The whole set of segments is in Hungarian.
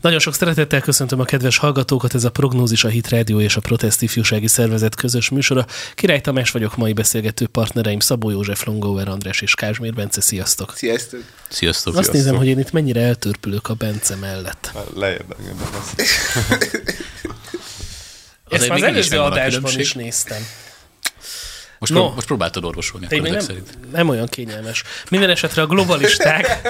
Nagyon sok szeretettel köszöntöm a kedves hallgatókat, ez a Prognózis, a Hit Radio és a Protest Ifjúsági Szervezet közös műsora. Király Tamás vagyok, mai beszélgető partnereim Szabó József, Longóver András és Kázsmér Bence. Sziasztok! Sziasztok! Sziasztok! Azt Sziasztok. nézem, hogy én itt mennyire eltörpülök a Bence mellett. Lejjebb engem az. Ezt az előző adásban is néztem. Most, No. prób- most próbáltad orvosolni akkor ezek nem, szerint. nem olyan kényelmes. Minden esetre a globalisták,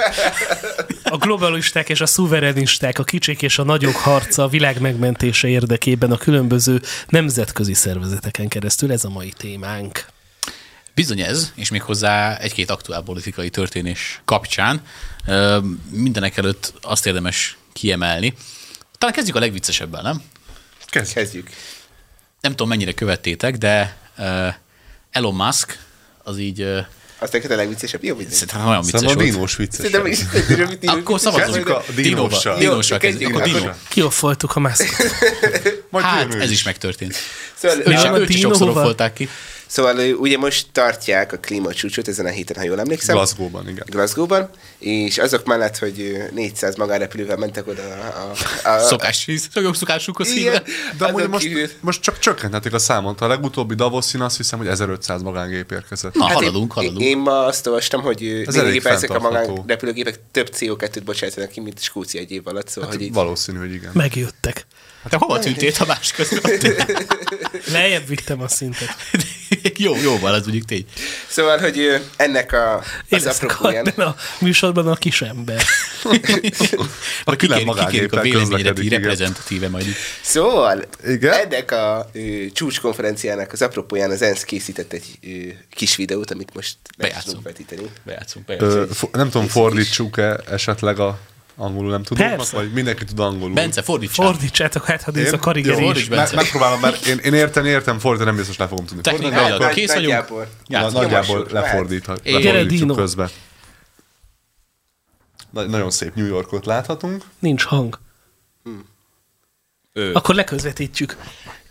a globalisták és a szuverenisták, a kicsik és a nagyok harca a világ megmentése érdekében a különböző nemzetközi szervezeteken keresztül. Ez a mai témánk. Bizony ez, és még hozzá egy-két aktuál politikai történés kapcsán. Mindenek előtt azt érdemes kiemelni. Talán kezdjük a legviccesebben, nem? Kezdj. Kezdjük. Nem tudom, mennyire követtétek, de Elon Musk az így Azt neked a legviccesebb? Jó, mindegy. szerintem olyan vicces Szerintem a dinós vicces. Szerintem is Akkor szavazzunk Kezdjük a dinóssal. Dinóval kezdjük. Jó, Akkor kezdjük. Dino. Kioffoltuk a. Majd Hát, ez is megtörtént. Szóval, És őt is sokszor ki. Szóval ugye most tartják a klímacsúcsot ezen a héten, ha jól emlékszem. Glasgow-ban, igen. Glasgow-ban, és azok mellett, hogy ö, 400 magánrepülővel mentek oda a... a, a Szokás, szokásukhoz Igen. De amúgy most, kívül- most csak csökkenthetik a számot. A legutóbbi Davosin azt hiszem, hogy 1500 magángép érkezett. Na, Hát haladunk, én, haladunk. Én ma azt olvastam, hogy Ez ezek a magánrepülőgépek több CO2-t bocsátanak ki, mint Skócia egy év alatt, szóval, hogy így... Valószínű, hogy igen. Megjöttek. Te hova tűntél a másik között? Lejjebb vittem a szintet. jó, jó van, az mondjuk tény. Szóval, hogy ennek a, az apropóján... a műsorban a kisember. Vagy külön kikérjük, kikérjük a véleményedet reprezentatíve majd. Szóval, Igen? ennek a ö, csúcskonferenciának az apropóján az ENSZ készített egy ö, kis videót, amit most Bejátszunk. tudunk vetíteni. Bejátszunk, bejátszunk. Ö, fo- nem tudom, fordítsuk-e esetleg a angolul nem tudom, Persze. vagy mindenki tud angolul. Bence, fordítsál. Fordítsátok, hát ha néz a karigeri fordíts is. Me- megpróbálom, mert én, én érteni értem fordítani, nem biztos le fogom tudni. Technikai fordítani, de adat. akkor Kész vagyunk? Nagyjából. lefordíthat, lefordítjuk közben. Na- Nagyon szép New Yorkot láthatunk. Nincs hang. Ő. Akkor leközvetítjük.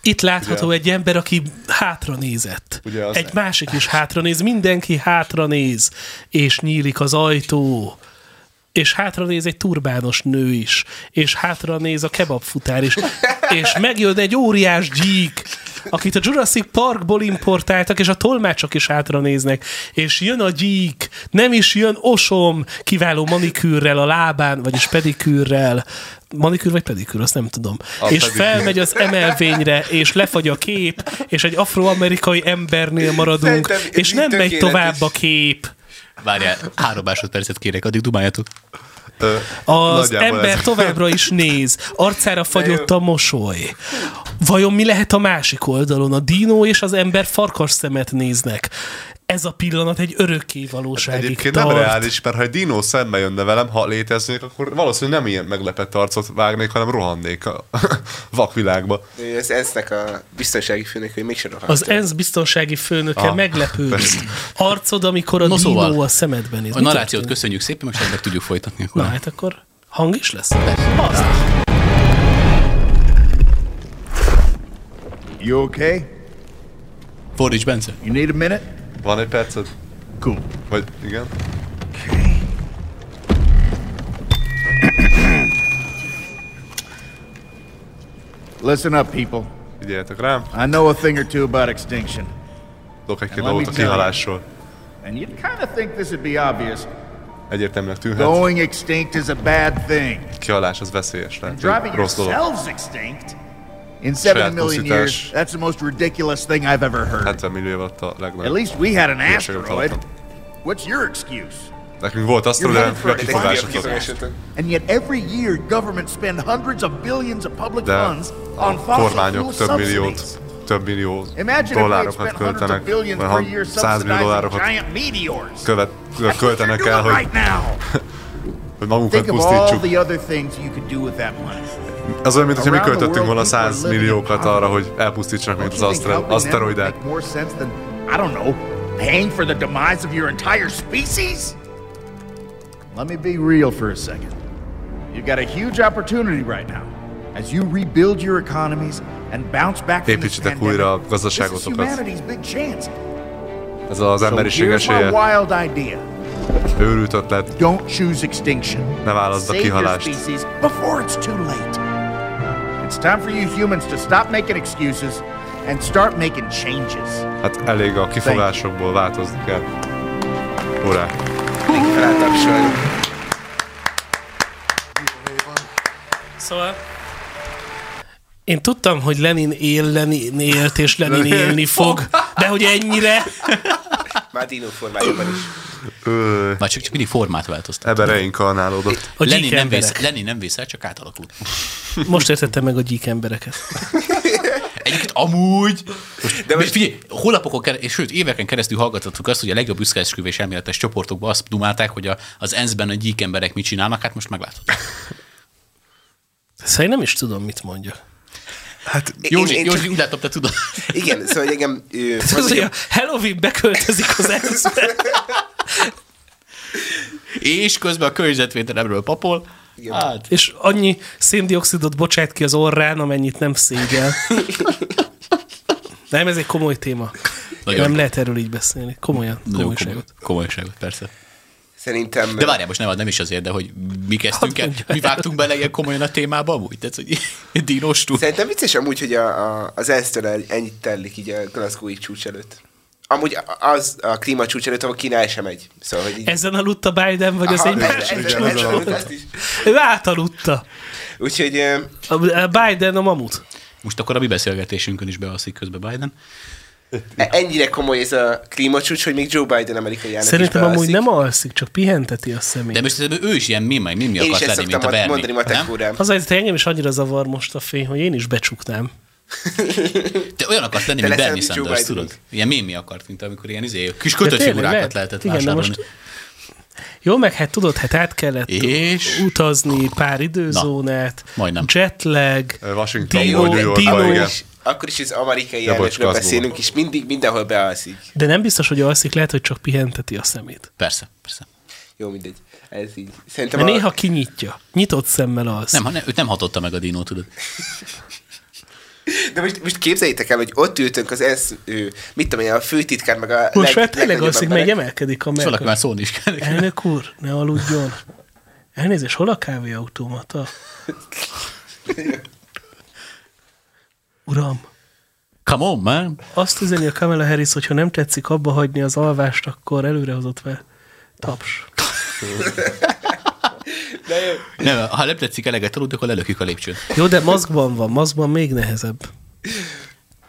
Itt látható Ugye? egy ember, aki hátra nézett. Ugye az- Egy másik is hátra néz, mindenki hátra néz, és nyílik az ajtó. És hátra néz egy turbános nő is, és hátra néz a kebabfutár is, és megjön egy óriás gyík, akit a Jurassic Parkból importáltak, és a tolmácsok is hátra néznek, és jön a gyík, nem is jön osom, kiváló manikűrrel a lábán, vagyis pedikűrrel, manikűr vagy pedikűr, azt nem tudom. A és pedikűr. felmegy az emelvényre, és lefagy a kép, és egy afroamerikai embernél maradunk, Szerintem és nem megy tovább a kép. Várjál, három másodpercet kérek, addig dumáljatok. Ö, Az nagyjából ember ez. továbbra is néz, arcára fagyott a mosoly. Vajon mi lehet a másik oldalon? A dino és az ember farkas szemet néznek. Ez a pillanat egy örökké valóságig Egyébként tart. nem reális, mert ha egy dinó szembe jönne velem, ha léteznék, akkor valószínűleg nem ilyen meglepett arcot vágnék, hanem rohannék a vakvilágba. Ő az ENSZ-nek a biztonsági főnök, hogy mégsem rohadt. Az ENSZ biztonsági főnöke Ah, meglepődik. Arcod, amikor a No, dino szóval, a szemedben néz. A narrációt köszönjük szépen, most ebben tudjuk folytatni. Na Akkor. hát akkor hang is lesz? Persze. Az. You okay? Fordíts, Bence. You need a minute? Van egy perced? Cool. Vagy igen? Okay. Listen up, people. Figyeljetek rám, I know a thing or two about extinction, tudok me dolgot a kihalásról. and you'd kind of think this would be obvious. Egyértelműnek tűnhet. Going extinct is a bad thing. Kihalás az veszélyes lehet. Driving Rossz dolog. yourselves extinct in 70 million years, that's the most ridiculous thing I've ever heard. 70 millió év alatt a At legnagyobb. least we had an asteroid. What's your excuse? Nekünk volt for a kifogásotok. And yet every year governments spend hundreds of billions of public De funds on fossil fuel több milliót, több millió Imagine if we dollárokat spent hundreds of költenek, billions vagy per year han- 100 millió dollárokat giant meteors. követ, költenek el, hogy, hogy magunkat pusztítsuk. Az olyan, mint hogyha mi költöttünk volna world, people are 100 living in milliókat arra, hogy elpusztítsanak mint az you think asztero- helping them would aszteroidák. make more sense than, I don't know, paying for the demise of your entire species? Let me be real for a second. You've got a huge opportunity right now. As you rebuild your economies and bounce back from this pandemic, this is humanity's big chance. Ez az emberiség esélye. wild idea. Őrült ötlet, Don't choose extinction. ne válaszd a kihalást. before it's too late. It's time for you humans to stop making excuses and start making changes. Hát elég a kifogásokból változni kell. Urá. Feltapsolni. Szóval én tudtam, hogy Lenin él, Lenin élt, és Lenin élni fog, de hogy ennyire, Már dino formájában is. Ö, Már csak, csak mindig formát változtat. ebben reinkarnálódott. gyík nem, vész. Lenin nem vészel, csak átalakul. Most értettem meg a gyík embereket. Egyébként amúgy... De most- figyelj, hónapokon keresztül, és sőt, éveken keresztül hallgatottuk azt, hogy a legjobb büszkeesküvés elméletes csoportokban azt dumálták, hogy a, az ENSZ-ben a gyík emberek mit csinálnak, hát most meglátod. Szóval én nem is tudom, mit mondjak. Hát Józsi, én Józsi csak- úgy látom, te tudod. Igen, szóval hogy engem... Ő, az, hogy a Halloween beköltözik az ENSZ-be. És közben a környezetvédelemről papol. Igen. Hát, És annyi széndiokszidot bocsát ki az orrán, amennyit nem szégyel. Nem, ez egy komoly téma. Nagyon. Nem lehet erről így beszélni. Komolyan, nagyon komoly, komolyságot. komolyságot, persze. Szerintem... De várjál, most nem, nem is azért, de hogy mi kezdtünk el, mi vágtunk bele ilyen komolyan a témába amúgy? Tehát, hogy dínos túl. Szerintem vicces amúgy, hogy a, a, az ENSZ-től el- ennyit tellik így a Glasgow-i csúcs előtt. Amúgy az a klímacsúcs előtt, ahol Kína el sem megy. Szóval, hogy így... Ezen aludt a Biden, vagy az egy másik ezt is. Ő átaludta. Úgyhogy A Biden a mamut. Most akkor a mi beszélgetésünkön is bealszik közben Biden. e- ennyire komoly ez a klímacsúcs, hogy még Joe Biden amerikai elnök Szerintem is amúgy nem alszik, csak pihenteti a szemét. De most ő is ilyen mimi Én is akart ezt lenni, mint a Bernie. mondani matek nem? órán. Az azért, hogy engem is annyira zavar most a fény, hogy én is becsuknám. Te olyan akart lenni, mint Bernie Sanders, tudod? Ilyen mimi akart, mint amikor ilyen izé, kis De kötött tényleg figurákat lehet? lehetett Igen, vásárolni. most Jó, meg hát tudod, hát át kellett És? utazni pár időzónát, majdnem. jetlag, Washington, Dino, New York, Dino, igen. Akkor is az amerikai elnökről beszélünk, és mindig mindenhol bealszik. de nem biztos, hogy alszik, lehet, hogy csak pihenteti a szemét. Persze, persze. Jó, mindegy. Ez így. Szerintem Mert a... néha kinyitja, nyitott szemmel alsz. Nem, ha ne, őt nem hatotta meg a dinó, tudod. De most, most képzeljétek el, hogy ott ültünk az ENSZ, ő, mit tudom én, a főtitkár, meg a Most már tényleg alszik, emberek. emelkedik a melkas. már szólni is kell. Elnök úr, ne aludjon. Elnézést, hol a kávéautomata? Uram, Come on, man. azt üzeni a Kamala Harris, hogy ha nem tetszik abba hagyni az alvást, akkor előrehozott vele. Taps. Nem, ha nem tetszik eleget aludni, akkor lelökjük a lépcsőn. Jó, de maszkban van, maszkban még nehezebb.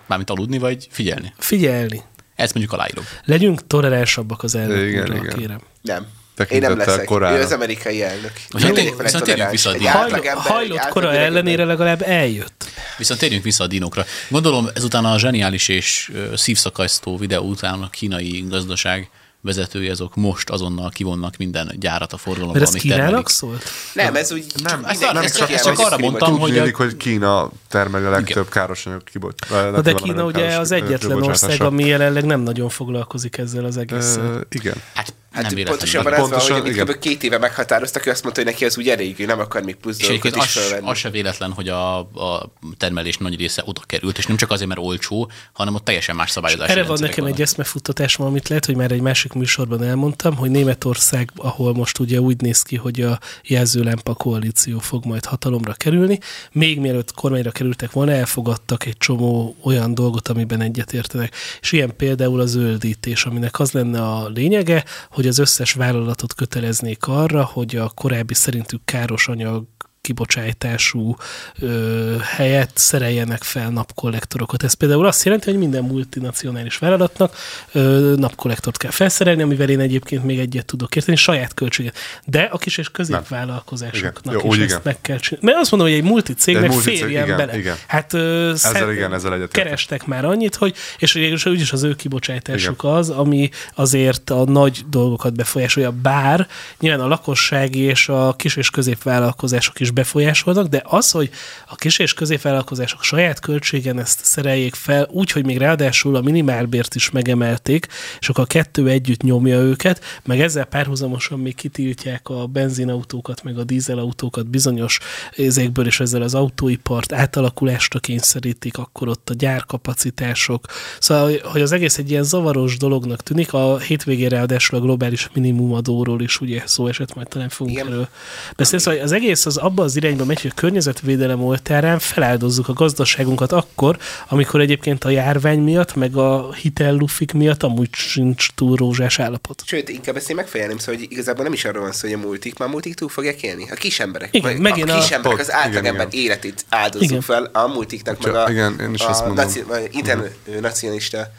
Mármint aludni, vagy figyelni. Figyelni. Ezt mondjuk aláírom. Legyünk toleránsabbak az elnök Igen, úrral, igen. kérem. Nem. Én nem leszek. korára. Ő az amerikai elnök. Viszont térjünk- viszont térjünk vissza a átlag Hajlott, kora ellenére legalább eljött. Viszont térjünk vissza a dinokra. Gondolom ezután a zseniális és szívszakasztó videó után a kínai gazdaság vezetői azok most azonnal kivonnak minden gyárat a forgalomba, Mert ez amit Kínának termelik. szólt? Nem, ez úgy... Nem, mindenki nem, ezt csak- ezt csak arra mondtam, hogy a- hogy Kína termeli a legtöbb káros anyag kibot. Na de Kína ugye az egyetlen ország, ami jelenleg nem nagyon foglalkozik ezzel az egésszel. Igen. Hát, Hát nem pontosabban az van, Pontosan, hogy igen. két éve meghatároztak, ő azt mondta, hogy neki az úgy elég, ő nem akar még plusz És dolgokat is az, az se véletlen, hogy a, a termelés nagy része oda került, és nem csak azért, mert olcsó, hanem ott teljesen más szabályozási Erre van nekem egy vannak. eszmefuttatásom, amit lehet, hogy már egy másik műsorban elmondtam, hogy Németország, ahol most ugye úgy néz ki, hogy a jelzőlámpa koalíció fog majd hatalomra kerülni, még mielőtt kormányra kerültek volna, elfogadtak egy csomó olyan dolgot, amiben egyetértenek. És ilyen például a zöldítés, aminek az lenne a lényege, hogy az összes vállalatot köteleznék arra, hogy a korábbi szerintük káros anyag kibocsátású ö, helyett szereljenek fel napkollektorokat. Ez például azt jelenti, hogy minden multinacionális vállalatnak ö, napkollektort kell felszerelni, amivel én egyébként még egyet tudok érteni, saját költséget. De a kis és középvállalkozásoknak Igen. Jó, is ezt igen. meg kell csinálni. Mert azt mondom, hogy egy multicégnek Egy multicég, férjen igen, bele. igen. Hát ö, Ezzel igen, ezzel egyetértek. kerestek már annyit, hogy, és végülis úgyis az ő kibocsátásuk az, ami azért a nagy dolgokat befolyásolja, bár nyilván a lakossági és a kis és középvállalkozások is és befolyásolnak, de az, hogy a kis és középvállalkozások saját költségen ezt szereljék fel, úgy, hogy még ráadásul a minimálbért is megemelték, és akkor a kettő együtt nyomja őket, meg ezzel párhuzamosan még kitiltják a benzinautókat, meg a dízelautókat bizonyos ézékből, és ezzel az autóipart átalakulásra kényszerítik, akkor ott a gyárkapacitások. Szóval, hogy az egész egy ilyen zavaros dolognak tűnik, a hétvégén ráadásul a globális minimumadóról is ugye szó esett, majd talán fogunk Igen. erről beszélni. Szóval az egész az abba az irányba megy, hogy a környezetvédelem oltárán feláldozzuk a gazdaságunkat akkor, amikor egyébként a járvány miatt, meg a hitellufik miatt amúgy sincs túl rózsás állapot. Sőt, inkább ezt én megfejelném, szóval, hogy igazából nem is arról van szó, hogy a multik, már a multik túl fogják élni. A kis emberek. Igen, vagy megint a a- kis emberek, az átlagember életét áldozzuk Igen. fel a multiknak, meg Csak- a, igen, én is a mondom. naci, vagy internacionalista,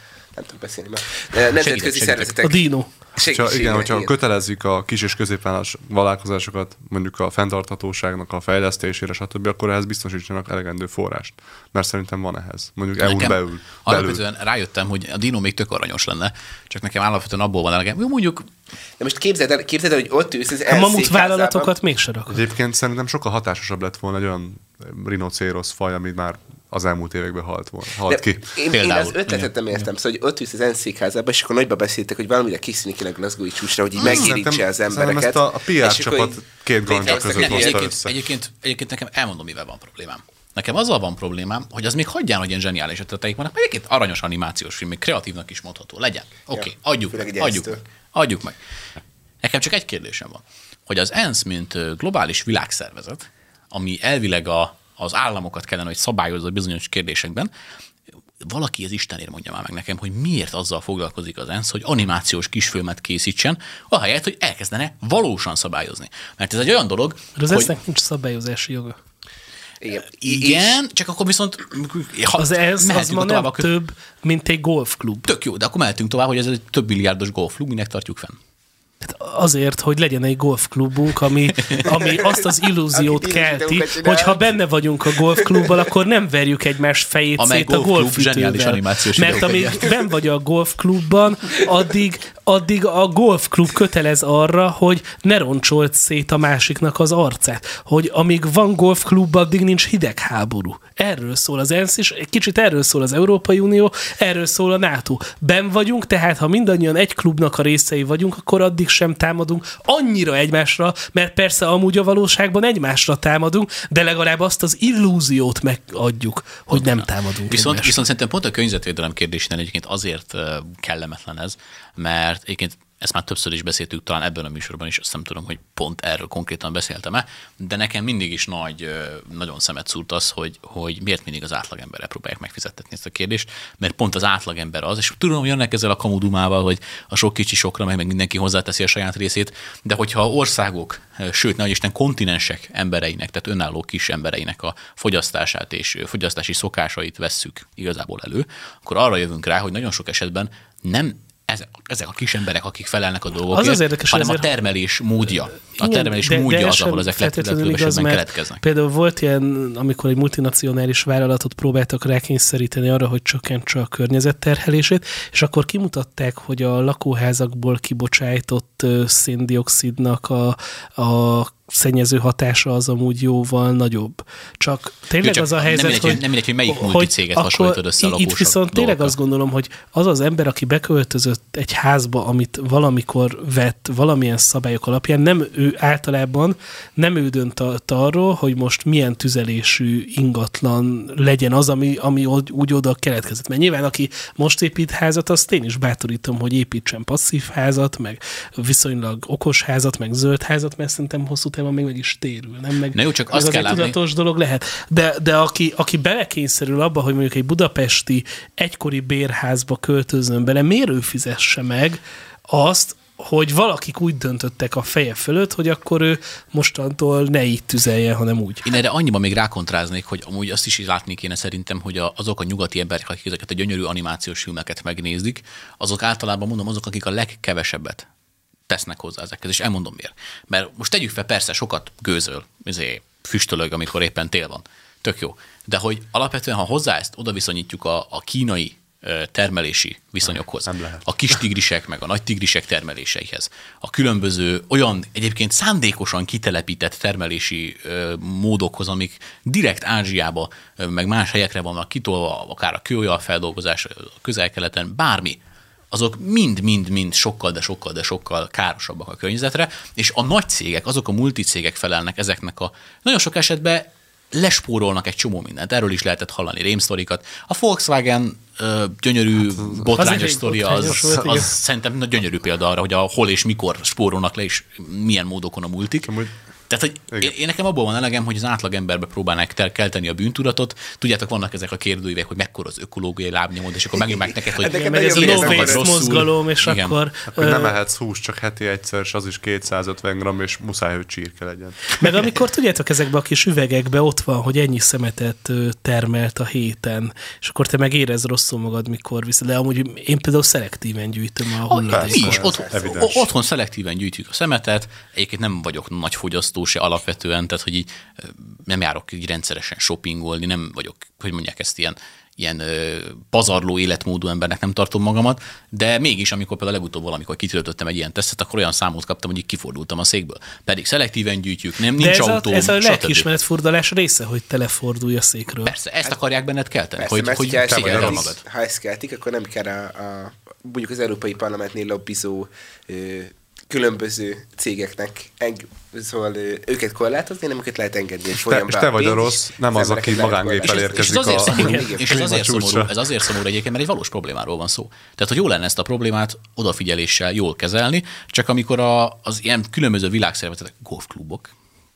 nem tudok beszélni már, nemzetközi segítek. szervezetek. A dino. Segítségre, Csak, igen, hogyha igen. kötelezzük a kis és középvállalkozásokat mondjuk a fenntarthatóságnak a fejlesztésére, stb., akkor ehhez biztosítsanak elegendő forrást. Mert szerintem van ehhez. Mondjuk EU-n belül. Alapvetően rájöttem, hogy a Dino még tök aranyos lenne, csak nekem alapvetően abból van elegem. Jó, mondjuk De most képzeld el, képzeld el, hogy ott ülsz az A ENSZ mamut vállalatokat mégse rak. Egyébként szerintem sokkal hatásosabb lett volna egy olyan rinocérosz faj, ami már az elmúlt években halt, volna, halt De ki. Én, én az ötletet nem értem, szóval, hogy ott ülsz az ENSZ székházában, és akkor nagyba beszéltek, hogy valamire készülni kéne a Glasgow-i csúcsra, hogy így megérintse az embereket. ezt a- a PR csapat két létrehoztak között hozta egyébként, össze. egyébként, egyébként nekem elmondom, mivel van problémám. Nekem azzal van problémám, hogy az még hagyján, hogy ilyen zseniális ötleteik vannak, vagy egyébként aranyos animációs film, még kreatívnak is mondható. Legyen. Oké, okay, Ja, adjuk meg, adjuk meg. Adjuk meg. Nekem csak egy kérdésem van, hogy az ENSZ, mint globális világszervezet, ami elvileg a, az államokat kellene, hogy szabályozza bizonyos kérdésekben, valaki az Istenért mondja már meg nekem, hogy miért azzal foglalkozik az ENSZ, hogy animációs kisfilmet készítsen, ahelyett, hogy elkezdene valósan szabályozni. Mert ez egy olyan dolog, Mert az hogy esznek nincs szabályozási joga. Igen. igen, csak akkor viszont ha, Az ENSZ az ma nem akkor több, mint egy golfklub. tök jó, de akkor mehetünk tovább, hogy ez egy több milliárdos golfklub, minek tartjuk fenn. Azért, hogy legyen egy golfklubunk, ami, ami azt az illúziót kelti, hogy ha benne vagyunk a golfklubban, akkor nem verjük egymás fejét Amely szét a golfklub zseniális golfütővel. Mert amíg gyárt. ben vagy a golfklubban, addig, addig a golfklub kötelez arra, hogy ne roncsolt szét a másiknak az arcát. Hogy amíg van golfklub, addig nincs hidegháború. Erről szól az ENSZ egy kicsit erről szól az Európai Unió, erről szól a NATO. Ben vagyunk, tehát ha mindannyian egy klubnak a részei vagyunk, akkor addig sem támadunk annyira egymásra, mert persze amúgy a valóságban egymásra támadunk, de legalább azt az illúziót megadjuk, hogy nem támadunk Viszont, egymásra. viszont szerintem pont a környezetvédelem kérdésnél egyébként azért kellemetlen ez, mert egyébként ezt már többször is beszéltük, talán ebben a műsorban is, azt nem tudom, hogy pont erről konkrétan beszéltem-e, de nekem mindig is nagy, nagyon szemet szúrt az, hogy, hogy miért mindig az átlagemberre próbálják megfizettetni ezt a kérdést, mert pont az átlagember az, és tudom, hogy jönnek ezzel a kamudumával, hogy a sok kicsi sokra meg, meg mindenki hozzáteszi a saját részét, de hogyha országok, sőt, nagy Isten kontinensek embereinek, tehát önálló kis embereinek a fogyasztását és fogyasztási szokásait vesszük igazából elő, akkor arra jövünk rá, hogy nagyon sok esetben nem ezek, ezek a kis emberek, akik felelnek a dolgokért, az érdekes, hanem a termelés módja. A Igen, termelés de- de módja ez az, ahol ezek mert keletkeznek. Például volt ilyen, amikor egy multinacionális vállalatot próbáltak rákényszeríteni arra, hogy csökkentse a környezetterhelését, és akkor kimutatták, hogy a lakóházakból kibocsájtott széndiokszidnak a, a szennyező hatása az amúgy jóval nagyobb. Csak tényleg csak az a nem helyzet, mindegy, hogy- nem mindegy, hogy melyik multicéget akkor hasonlítod össze a Itt viszont tényleg dolgokkal. azt gondolom, hogy az az ember, aki beköltözött egy házba, amit valamikor vett valamilyen szabályok alapján, nem ő általában nem ő dönt a- arról, hogy most milyen tüzelésű ingatlan legyen az, ami, ami úgy, úgy oda keletkezett. Mert nyilván, aki most épít házat, azt én is bátorítom, hogy építsen passzív házat, meg viszonylag okos házat, meg zöld házat, mert szerintem hosszú távon még meg is térül. Nem? Meg, Na jó, csak azt az kell egy látni- tudatos dolog lehet. De, de aki, aki belekényszerül abba, hogy mondjuk egy budapesti egykori bérházba költözön bele, miért ő fizesse meg azt, hogy valakik úgy döntöttek a feje fölött, hogy akkor ő mostantól ne így tüzeljen, hanem úgy. Én erre annyiban még rákontráznék, hogy amúgy azt is látni kéne szerintem, hogy a, azok a nyugati emberek, akik ezeket a gyönyörű animációs filmeket megnézik, azok általában mondom azok, akik a legkevesebbet tesznek hozzá ezekhez, és elmondom miért. Mert most tegyük fel, persze sokat gőzöl, izé, füstölög, amikor éppen tél van. Tök jó. De hogy alapvetően, ha hozzá ezt oda viszonyítjuk a, a kínai termelési viszonyokhoz. Nem lehet. A kis tigrisek, meg a nagy tigrisek termeléseihez. A különböző olyan egyébként szándékosan kitelepített termelési módokhoz, amik direkt Ázsiába, meg más helyekre vannak kitolva, akár a kőolaj feldolgozás, a közel-keleten, bármi azok mind-mind-mind sokkal, de sokkal, de sokkal károsabbak a környezetre, és a nagy cégek, azok a multicégek felelnek ezeknek a nagyon sok esetben lespórolnak egy csomó mindent. Erről is lehetett hallani rémsztorikat. A Volkswagen ö, gyönyörű hát, az botrányos sztoria, botrányos az, volt, az igen. szerintem nagy gyönyörű példa arra, hogy a hol és mikor spórolnak le, és milyen módokon a multik. Amúgy- Tehát, hogy én, én nekem abból van elegem, hogy az átlag emberbe próbálnak tel- kelteni a bűntudatot. Tudjátok, vannak ezek a kérdőívek, hogy mekkora az ökológiai lábnyomod, és akkor megnyomják neked, hogy Hát neked Meg ez a no mozgalom, és Igen. akkor... Akkor ö, nem ehetsz húst, csak heti egyszer, és az is 250 g, és muszáj, hogy csirke legyen. Meg amikor tudjátok, ezekben a kis üvegekben ott van, hogy ennyi szemetet termelt a héten, és akkor te meg érez rosszul magad, mikor viszed. De amúgy én például szelektíven gyűjtöm a Mi hulladékot. is, ott, Evidens. o- otthon szelektíven gyűjtjük a szemetet, egyébként nem vagyok nagy fogyasztó se alapvetően, tehát hogy így nem járok így rendszeresen shoppingolni, nem vagyok, hogy mondják ezt ilyen, ilyen ö, pazarló életmódú embernek nem tartom magamat, de mégis, amikor például legutóbb valamikor kitöltöttem egy ilyen tesztet, akkor olyan számot kaptam, hogy így kifordultam a székből. Pedig szelektíven gyűjtjük, nem, De nincs ez a, autó, ez a stb. lelkiismeret furdalás része, hogy telefordulj a székről. Persze, ezt akarják benned kelteni, Persze, hogy, mert hogy hogyha ezt keltik, magad. ha ezt keltik, akkor nem kell a, a mondjuk az Európai Parlamentnél lobbizó ö, különböző cégeknek eng, szóval őket korlátozni, nem őket lehet engedni, hogy Te, folyam és te vagy a rossz, nem az aki magángéppel korlátozni. És ez érkezik azért, a szomorú, Igen. és ez azért, szomorú, ez azért szomorú egyébként, mert egy valós problémáról van szó. Tehát, hogy jó lenne ezt a problémát odafigyeléssel jól kezelni, csak amikor a, az ilyen különböző világszervezetek, golfklubok,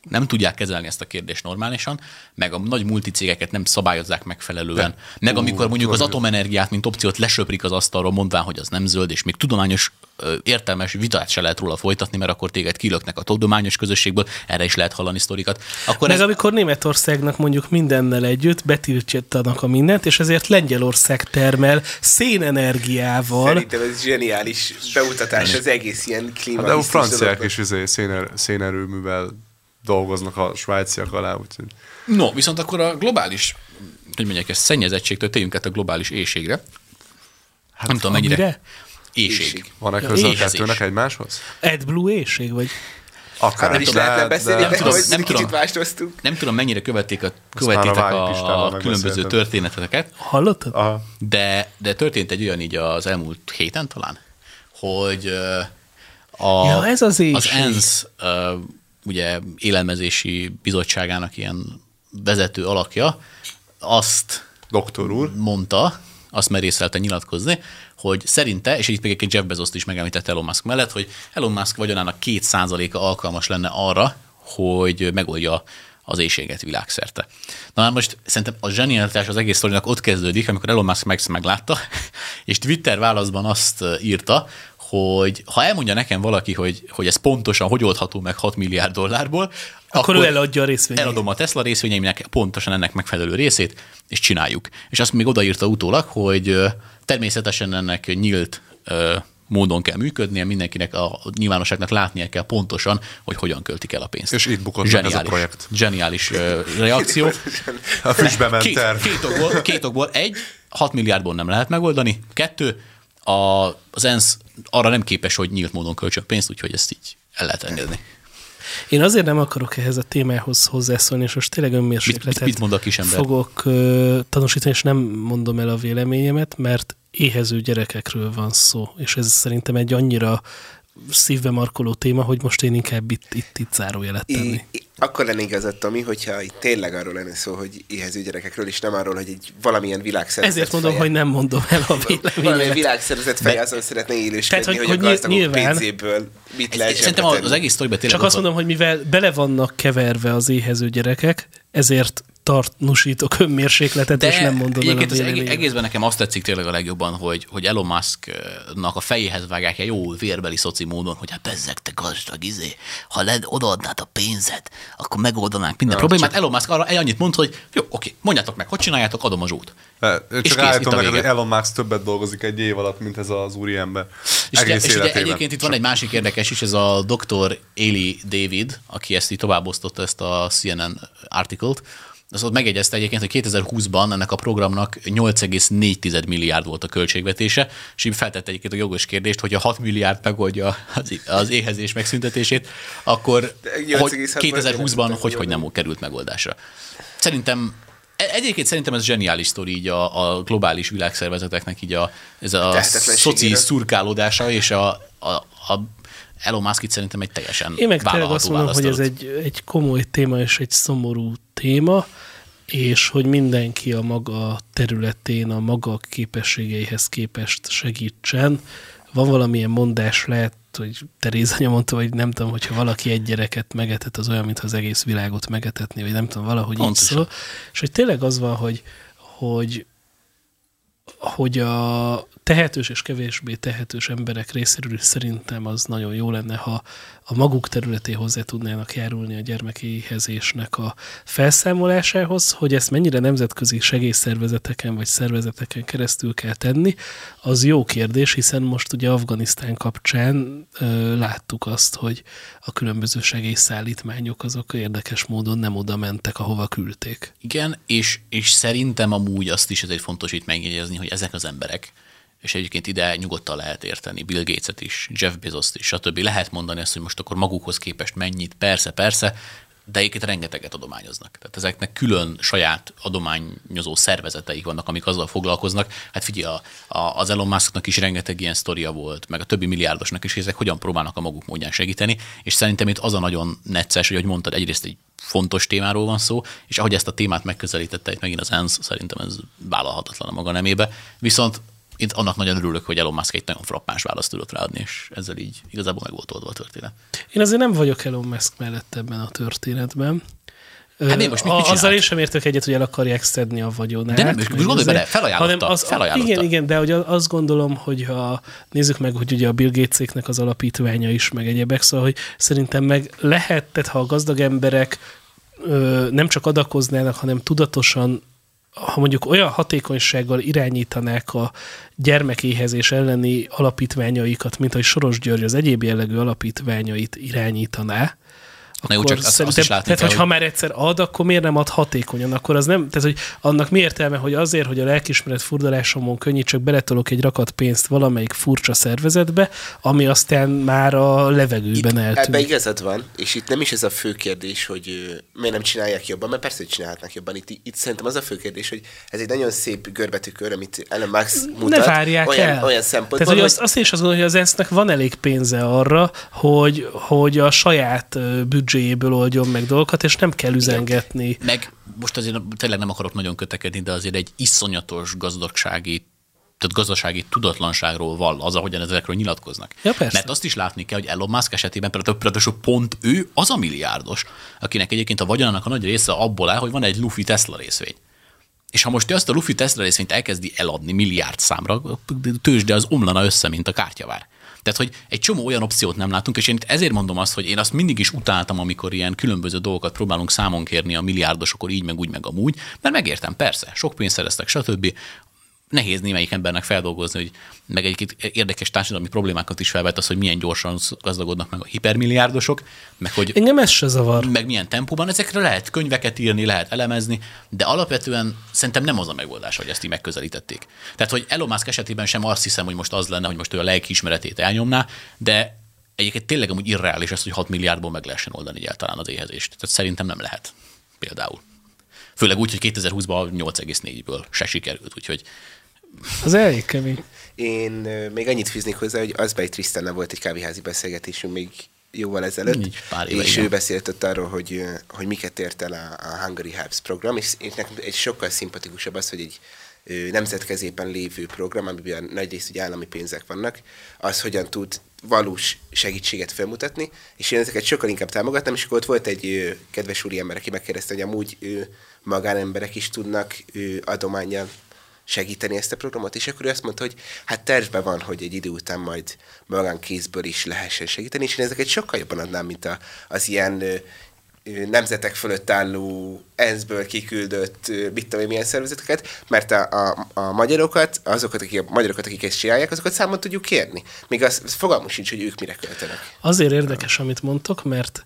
nem tudják kezelni ezt a kérdést normálisan, meg a nagy multicégeket nem szabályozzák megfelelően, De. meg amikor mondjuk az atomenergiát, mint opciót lesöprik az asztalról, mondván, hogy az nem zöld, és még tudományos értelmes vitát se lehet róla folytatni, mert akkor téged kilöknek a tudományos közösségből, erre is lehet hallani sztorikat. Akkor Meg ez, amikor Németországnak mondjuk mindennel együtt betiltsanak a mindent, és ezért Lengyelország termel szénenergiával. Szerintem ez zseniális bemutatás az egész ilyen klíma. Hát De a franciák is izé, széner, szénerőművel dolgoznak a svájciak alá, úgyhogy No, viszont akkor a globális, hogy mondják ezt, szennyezettségtől tegyünk át a globális éjségre. Hát nem tudom mennyire. Éjség. Éjség. van-e Ja, köze a kettőnek egymáshoz? AdBlue éjség, vagy? Akár Hát is lehetne beszélni, nem de tudom, nem kicsit tudom. változtunk. Nem tudom, mennyire követték a, már a a, különböző történeteket, Hallottad? Aha. de, de történt egy olyan így az elmúlt héten talán, hogy a, Ja, ez az az éjség. ENSZ ö, ugye élelmezési bizottságának ilyen vezető alakja azt Doktor úr. mondta, azt merészelte nyilatkozni, hogy szerinte, és itt még egyébként Jeff Bezos-t is megemlítette Elon Musk mellett, hogy Elon Musk vagyonának 2%-a alkalmas lenne arra, hogy megoldja az éjséget világszerte. Na már most szerintem a zsenialitás az egész sztorinak ott kezdődik, amikor Elon Musk meg meglátta, és Twitter válaszban azt írta, hogy ha elmondja nekem valaki, hogy, hogy ez pontosan hogy oldható meg 6 milliárd dollárból, Akkor ő eladja a részvényeit. Eladom a Tesla részvényeimnek pontosan ennek megfelelő részét, és csináljuk. És azt még odaírta utólag, hogy természetesen ennek nyílt módon kell működnie, mindenkinek a nyilvánosságnak látnia kell pontosan, hogy hogyan költik el a pénzt. És itt bukott meg ez a Zseniális- projekt. Zseniális reakció. A füstbe ment Két, két, okból, két okból. Egy, 6 milliárdból nem lehet megoldani. Kettő, a, az ENSZ arra nem képes, hogy nyílt módon költsön pénzt, úgyhogy ezt így el lehet engedni. Én azért nem akarok ehhez a témához hozzászólni, és most tényleg önmérsékletet Mit- mit- mond a fogok ö, tanúsítani, és nem mondom el a véleményemet, mert éhező gyerekekről van szó, és ez szerintem egy annyira szívbe markoló téma, hogy most én inkább itt, itt, itt zárójelet tenni. I, akkor lenne igazad, Tomi, hogyha itt tényleg arról lenne szó, hogy éhező gyerekekről, és nem arról, hogy egy valamilyen világszervezet Ezért mondom, feje, hogy nem mondom el a valamilyen véleményemet. világszervezet feje azon szeretne élősködni, Tehát, hogy, hogy- hogy, a gazdagok nyilván- pénzéből mit lehet Szerintem az, egész tényleg Csak azt mondom, hogy mivel bele vannak keverve az éhező gyerekek, ezért tartnusítok önmérsékletet, és nem mondom el a egyébként az egész, egészben nekem azt tetszik tényleg a legjobban, hogy, hogy Elon Musknak a fejéhez vágják egy jó vérbeli szoci módon, hogy hát bezzeg te gazdag izé, ha led, odaadnád a pénzed, akkor megoldanánk minden problémát. Elon Musk arra egy annyit mond, hogy jó, oké, mondjátok meg, hogy csináljátok, adom a És csak kész, itt állítom neked, hogy. Elon Musk többet dolgozik egy év alatt, mint ez az úriember. És, ugye, Egész és ugye egyébként itt van egy másik érdekes is, ez a dr. Eli David, aki ezt így továbbosztotta ezt a CNN artikelt, az ott megjegyezte egyébként, hogy 2020-ban ennek a programnak 8,4 milliárd volt a költségvetése, és így feltette egyébként a jogos kérdést, hogy a 6 milliárd megoldja az, az éhezés megszüntetését, akkor De hogy 8,6 2020-ban hogy, hogy nem került megoldásra. Szerintem e- Egyébként szerintem ez zseniális sztori így a, a globális világszervezeteknek így a, ez a szoci szurkálódása, és a, a, a Elon Musk itt szerintem egy teljesen Én meg tényleg azt mondom, hogy ez egy, egy komoly téma és egy szomorú téma, és hogy mindenki a maga területén, a maga képességeihez képest segítsen. Van valamilyen mondás, lehet, hogy Teréz anya mondta, hogy nem tudom, hogyha valaki egy gyereket megetett, az olyan, mintha az egész világot megetetni, vagy nem tudom, valahogy Pontosan. így szól. És hogy tényleg az van, hogy, hogy hogy a tehetős és kevésbé tehetős emberek részéről is szerintem az nagyon jó lenne, ha a maguk területé hozzá tudnának járulni a gyermekéhezésnek a felszámolásához, hogy ezt mennyire nemzetközi segélyszervezeteken vagy szervezeteken keresztül kell tenni, az jó kérdés, hiszen most ugye Afganisztán kapcsán ö, láttuk azt, hogy a különböző segélyszállítmányok azok érdekes módon nem oda mentek, ahova küldték. Igen, és, és szerintem amúgy azt is ezért fontos itt megjegyezni, hogy ezek az emberek, és egyébként ide nyugodtan lehet érteni Bill Gates-et is, Jeff Bezos-t is, stb. Lehet mondani azt, hogy most akkor magukhoz képest mennyit, persze, persze, de egyébként rengeteget adományoznak. Tehát ezeknek külön saját adományozó szervezeteik vannak, amik azzal foglalkoznak. Hát figyelj, a, a, az Elon Musknak is rengeteg ilyen sztoria volt, meg a többi milliárdosnak is, ezek hogyan próbálnak a maguk módján segíteni, és szerintem itt az a nagyon necces, hogy ahogy mondtad, egyrészt egy fontos témáról van szó, és ahogy ezt a témát megközelítette itt megint az ENSZ, szerintem ez vállalhatatlan a maga nemébe. Viszont itt annak nagyon örülök, hogy Elon Musk egy nagyon frappáns választ tudott ráadni, és ezzel így igazából meg volt oldva a történet. Én azért nem vagyok Elon Musk mellett ebben a történetben. Hát én most mit- mit Azzal én sem értek egyet, hogy el akarják szedni a vagyonát. De nem, most gondolj bele, felajánlotta, hanem az, felajánlotta. Igen, igen, de hogy azt gondolom, hogy ha nézzük meg, hogy ugye a Bill Gateséknek az alapítványa is, meg egyebek, szóval, hogy szerintem meg lehet, tehát ha a gazdag emberek nem csak adakoznának, hanem tudatosan ha mondjuk olyan hatékonysággal irányítanák a gyermekéhezés elleni alapítványaikat, mint ahogy Soros György az egyéb jellegű alapítványait irányítaná, Na jó, csak azt- azt is látni tehát, kell, hogy ha már egyszer ad, akkor miért nem ad hatékonyan? Akkor az nem, tehát, hogy annak mi értelme, hogy azért, hogy a lelkismeret furdalásomon csak beletolok egy rakat pénzt valamelyik furcsa szervezetbe, ami aztán már a levegőben Ebben eltűnik. igazad van, és itt nem is ez a fő kérdés, hogy miért nem csinálják jobban, mert persze, hogy csinálhatnak jobban. Itt, itt szerintem az a fő kérdés, hogy ez egy nagyon szép görbetűkör, amit Elon Musk mutat. ne várják olyan, el. Olyan szempontból, Tehát, hogy azt, azt én is azt gondolom, hogy az ENSZ-nek van elég pénze arra, hogy, hogy a saját ö, büdzséjéből oldjon meg dolgokat, és nem kell üzengetni. Meg most azért tényleg nem akarok nagyon kötekedni, de azért egy iszonyatos gazdagsági tehát gazdasági tudatlanságról vall az, ahogyan ezekről nyilatkoznak. Ja, persze. Mert azt is látni kell, hogy Elon Musk esetében például, pont ő az a milliárdos, akinek egyébként a vagyonának a nagy része abból áll, hogy van egy Luffy Tesla részvény. És ha most ő azt a Luffy Tesla részvényt elkezdi eladni milliárd számra, tőzsde az omlana össze, mint a kártyavár. Tehát, hogy egy csomó olyan opciót nem látunk, és én itt ezért mondom azt, hogy én azt mindig is utáltam, amikor ilyen különböző dolgokat próbálunk számon kérni a milliárdosokor így, meg úgy, meg amúgy, mert megértem, persze, sok pénzt szereztek, stb. Nehéz némelyik embernek feldolgozni, hogy meg egy érdekes társadalmi problémákat is felvet az, hogy milyen gyorsan gazdagodnak meg a hipermilliárdosok, meg hogy Engem ez se zavar. meg milyen tempóban, ezekre lehet könyveket írni, lehet elemezni, de alapvetően szerintem nem az a megoldás, hogy ezt így megközelítették. Tehát, hogy Elon Musk esetében sem azt hiszem, hogy most az lenne, hogy most ő a lelkiismeretét elnyomná, de egyébként tényleg amúgy irreális az, hogy 6 milliárdból meg lehessen oldani egyáltalán az éhezést. Tehát szerintem nem lehet. Például. Főleg úgy, hogy 2020-ban 8,4-ből se sikerült, úgyhogy Az elég kemény. Én még annyit fűznék hozzá, hogy az egy Trisztánnal volt egy kávéházi beszélgetésünk még jóval ezelőtt, Így, pár éve, és igen. ő beszélt ott arról, hogy, hogy miket ért el a, a Hungary Hubs program, és, és nekem egy sokkal szimpatikusabb az, hogy egy nemzetkezében lévő program, amiben nagy részt ugye állami pénzek vannak, az hogyan tud valós segítséget felmutatni, és én ezeket sokkal inkább támogattam, és akkor ott volt egy kedves úriember, aki megkérdezte, hogy amúgy magánemberek is tudnak adományjal segíteni ezt a programot, és akkor ő azt mondta, hogy hát tervben van, hogy egy idő után majd magánkézből is lehessen segíteni, és én ezeket sokkal jobban adnám, mint a, az ilyen ö, nemzetek fölött álló ENSZ-ből kiküldött, mit tudom én, milyen szervezeteket, mert a, a, a magyarokat, azokat, akik, a magyarokat, akik ezt csinálják, azokat számon tudjuk kérni. Még az, az fogalmunk sincs, hogy ők mire költenek. Azért érdekes, amit mondtok, mert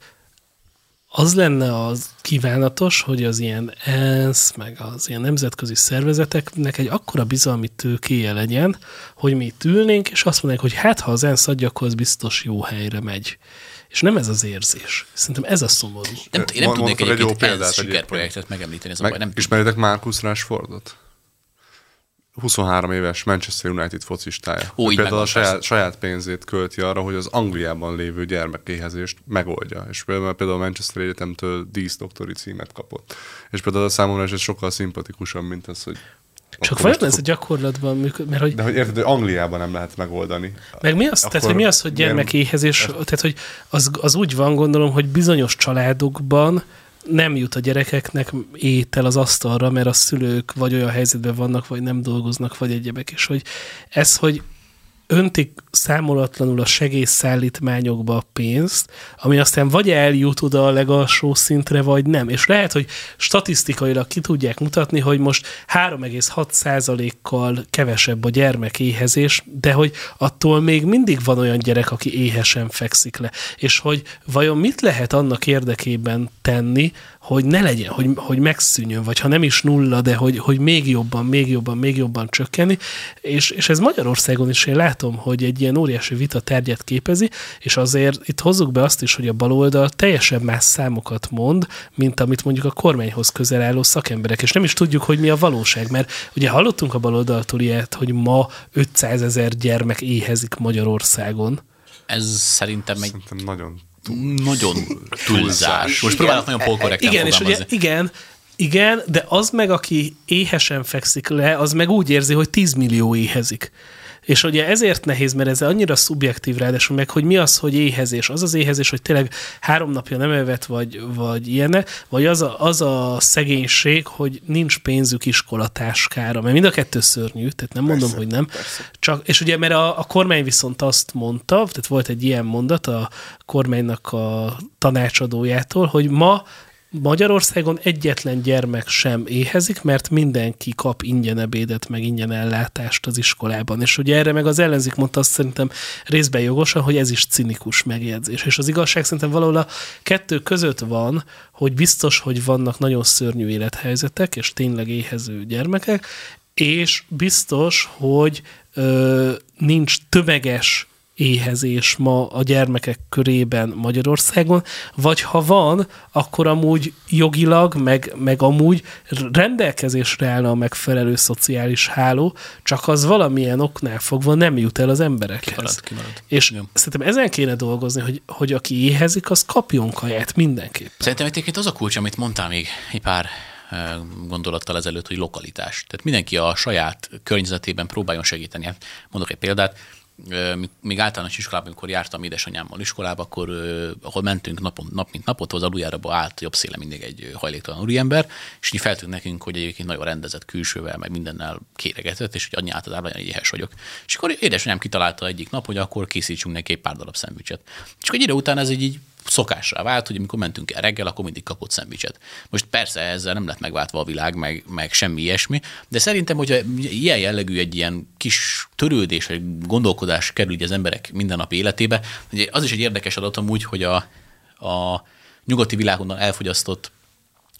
az lenne az kívánatos, hogy az ilyen ENSZ, meg az ilyen nemzetközi szervezeteknek egy akkora bizalmi tőkéje legyen, hogy mi itt ülnénk, és azt mondanánk, hogy hát ha az ENSZ adja, akkor az biztos jó helyre megy. És nem ez az érzés. Szerintem ez a szomorú. Nem, én nem tudnék egy jó egyébként példát egyébként. sikerprojektet megemlíteni, ez a baj. Meg, Nem ismeritek Marcus Rashfordot? 23 éves Manchester United focistája. Ó, így például a saját, saját pénzét költi arra, hogy az Angliában lévő gyermekéhezést megoldja. És például, például a Manchester Egyetemtől díszdoktori címet kapott. És például számomra ez sokkal szimpatikusabb, mint az, hogy Csak vajon ez a gyakorlatban működik? Mert hogy De hogy érted, hogy Angliában nem lehet megoldani. Meg mi az, tehát, hogy mi az, hogy gyermekéhezés, tehát, hogy az, az úgy van, gondolom, hogy bizonyos családokban nem jut a gyerekeknek étel az asztalra, mert a szülők vagy olyan helyzetben vannak, vagy nem dolgoznak, vagy egyebek, és hogy ez, hogy öntik számolatlanul a segélyszállítmányokba a pénzt, ami aztán vagy eljut oda a legalsó szintre, vagy nem. És lehet, hogy statisztikailag ki tudják mutatni, hogy most 3,6%-kal kevesebb a gyermekéhezés, de hogy attól még mindig van olyan gyerek, aki éhesen fekszik le. És hogy vajon mit lehet annak érdekében tenni, hogy ne legyen, hogy, hogy megszűnjön, vagy ha nem is nulla, de hogy, hogy még jobban, még jobban, még jobban csökkenni. És, és ez Magyarországon is én látom, hogy egy ilyen óriási vita tárgyát képezi, és azért itt hozzuk be azt is, hogy a baloldal teljesen más számokat mond, mint amit mondjuk a kormányhoz közel álló szakemberek, és nem is tudjuk, hogy mi a valóság, mert ugye hallottunk a baloldaltól ilyet, hogy ma 500 ezer gyermek éhezik Magyarországon. Ez szerintem egy Szerintem nagyon nagyon túlzás. Most próbálok nagyon polkorrekten Igen, és ugye, igen, igen, de az meg, aki éhesen fekszik le, az meg úgy érzi, hogy 10 millió éhezik. És ugye ezért nehéz, mert ez annyira szubjektív ráadásul meg, hogy mi az, hogy éhezés. Az az éhezés, hogy tényleg három napja nem evett, vagy, vagy ilyene, vagy az a, az a szegénység, hogy nincs pénzük iskolatáskára. Mert mind a kettő szörnyű, tehát nem mondom, hogy nem. Csak, és ugye, mert a, a kormány viszont azt mondta, tehát volt egy ilyen mondat a kormánynak a tanácsadójától, hogy ma Magyarországon egyetlen gyermek sem éhezik, mert mindenki kap ingyen ebédet, meg ingyen ellátást az iskolában. És ugye erre meg az ellenzék mondta azt szerintem részben jogosan, hogy ez is cinikus megjegyzés. És az igazság szerintem valahol a kettő között van, hogy biztos, hogy vannak nagyon szörnyű élethelyzetek, és tényleg éhező gyermekek, és biztos, hogy ö, nincs tömeges éhezés ma a gyermekek körében Magyarországon, vagy ha van, akkor amúgy jogilag, meg, meg amúgy rendelkezésre állna a megfelelő szociális háló, csak az valamilyen oknál fogva nem jut el az emberekhez. Kimarad, kimarad. És Igen. szerintem ezen kéne dolgozni, hogy, hogy aki éhezik, az kapjon kaját mindenképp. Szerintem egyébként az a kulcs, amit mondtál még egy pár gondolattal ezelőtt, hogy lokalitás. Tehát mindenki a saját környezetében próbáljon segíteni. Hát mondok egy példát, még általános iskolában, amikor jártam édesanyámmal iskolába, akkor ahol mentünk napon, nap mint napot, az aluljáróba állt jobb széle mindig egy hajléktalan úriember, és így feltűnt nekünk, hogy egyébként nagyon rendezett külsővel, meg mindennel kéregetett, és hogy annyi általában hogy éhes vagyok. És akkor édesanyám kitalálta egyik nap, hogy akkor készítsünk neki egy pár darab szendvicset. És akkor egy idő után ez így, így szokásra vált, hogy amikor mentünk el reggel, akkor mindig kapott szendvicset. Most persze ezzel nem lett megváltva a világ, meg, meg semmi ilyesmi, de szerintem, hogyha ilyen jellegű egy ilyen kis törődés, vagy gondolkodás kerül így az emberek mindennapi életébe, ugye az is egy érdekes adat amúgy, hogy a, a nyugati világon elfogyasztott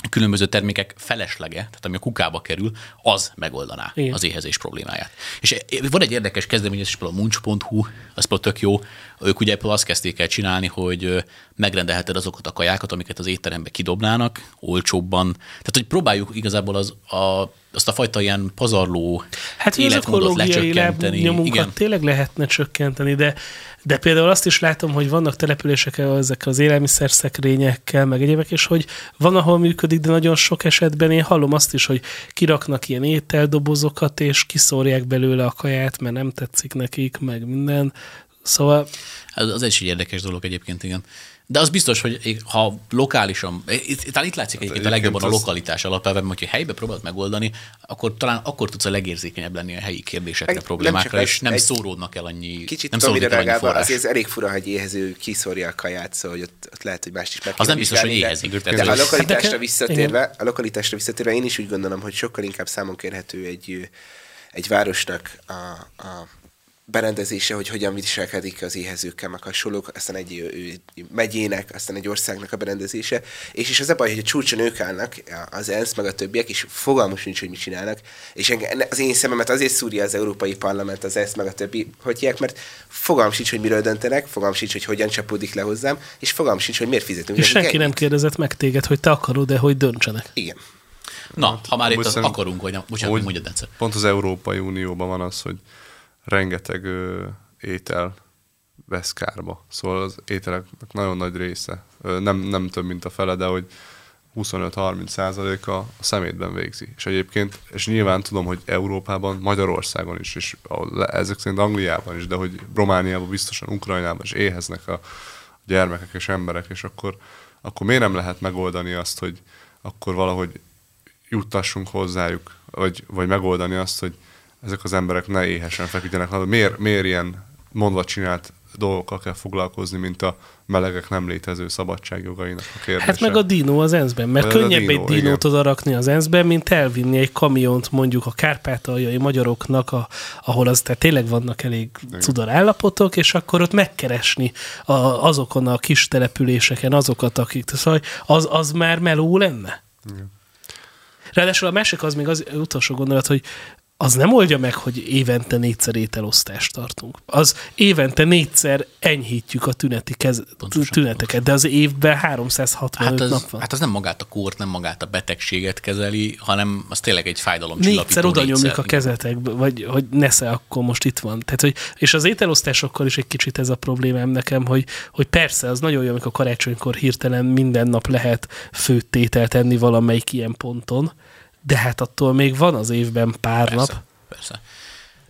különböző termékek feleslega, tehát ami a kukába kerül, az megoldaná. Igen. az éhezés problémáját. És van egy érdekes kezdeményezés, például a munch.hu, az például tök jó, ők ugye például azt kezdték el csinálni, hogy megrendelheted azokat a kajákat, amiket az étterembe kidobnának, olcsóbban. Tehát, hogy próbáljuk igazából az, a, azt a fajta ilyen pazarló Hát életmódot lecsökkenteni. Igen. tényleg lehetne csökkenteni, de, de például azt is látom, hogy vannak települések ezek az élelmiszerszekrényekkel, meg egyébek, és hogy van, ahol működik, de nagyon sok esetben én hallom azt is, hogy kiraknak ilyen ételdobozokat, és kiszórják belőle a kaját, mert nem tetszik nekik, meg minden. Szóval Az, az is egy érdekes dolog egyébként, igen. De az biztos, hogy ha lokálisan, itt, talán itt látszik egyébként a egyébként legjobban a az- lokalitás alapelve, mert hogyha helybe próbálod megoldani, akkor talán akkor tudsz a legérzékenyebb lenni a helyi kérdésekre, nem problémákra, ez, és nem egy- szóródnak el annyi, Kicsit nem annyi reagálva, forrás. azért ez elég fura, hogy éhező kiszorja a kaját, szóval hogy ott, ott lehet, hogy mást is meg Az nem biztos, hogy éhezik. De, de a lokalitásra Hát visszatérve, a lokalitásra visszatérve én is úgy gondolom, hogy sokkal inkább számon kérhető egy, egy városnak a, a berendezése, hogy hogyan viselkedik az éhezőkkel, meg hasonlók, aztán egy ő, megyének, aztán egy országnak a berendezése, és is az a baj, hogy a csúcson ők állnak, az ENSZ, meg a többiek, és fogalmus nincs, hogy mit csinálnak, és az én szememet azért szúrja az Európai Parlament, az ENSZ, meg a többi, hogy mert fogalmam sincs, hogy miről döntenek, fogalmam sincs, hogy hogyan csapódik le hozzám, és fogalmam sincs, hogy miért fizetünk. És senki nem kérdezett meg téged, hogy te akarod-e, hogy döntsenek. Igen. Na, ha már itt az akarunk, hogy nem, bocsánat, Úgy- mondjad egyszer. Pont az Európai Unióban van az, hogy rengeteg ö, étel vesz kárba. Szóval az ételeknek nagyon nagy része, ö, nem, nem több, mint a fele, de hogy 25-30 százaléka a szemétben végzi. És egyébként, és nyilván tudom, hogy Európában, Magyarországon is, és ezek szerint Angliában is, de hogy Romániában biztosan, Ukrajnában is éheznek a gyermekek és emberek, és akkor, akkor miért nem lehet megoldani azt, hogy akkor valahogy juttassunk hozzájuk, vagy, vagy megoldani azt, hogy ezek az emberek ne éhesen feküdjenek. Miért, miért ilyen mondva csinált dolgokkal kell foglalkozni, mint a melegek nem létező szabadságjogainak a kérdése? Hát meg a dinó az ENSZ-ben, mert a könnyebb dinó, egy dinót igen. oda rakni az ENSZ-ben, mint elvinni egy kamiont mondjuk a kárpátaljai magyaroknak, a, ahol az tehát tényleg vannak elég cudar állapotok, és akkor ott megkeresni a, azokon a kis településeken azokat, akik, szóval az, az már meló lenne. Ráadásul a másik az még az utolsó gondolat, hogy az nem oldja meg, hogy évente négyszer ételosztást tartunk. Az évente négyszer enyhítjük a tüneti kez, Pontosan, tüneteket, de az évben 365 Hát az, nap van. hát az nem magát a kórt, nem magát a betegséget kezeli, hanem az tényleg egy fájdalom négyszer oda nyomjuk a kezetekbe, vagy hogy nesze, akkor most itt van. Tehát, hogy, és az ételosztásokkal is egy kicsit ez a problémám nekem, hogy, hogy persze, az nagyon jó, amikor karácsonykor hirtelen minden nap lehet főtt ételt enni valamelyik ilyen ponton, de hát attól még van az évben pár Persze, nap. persze.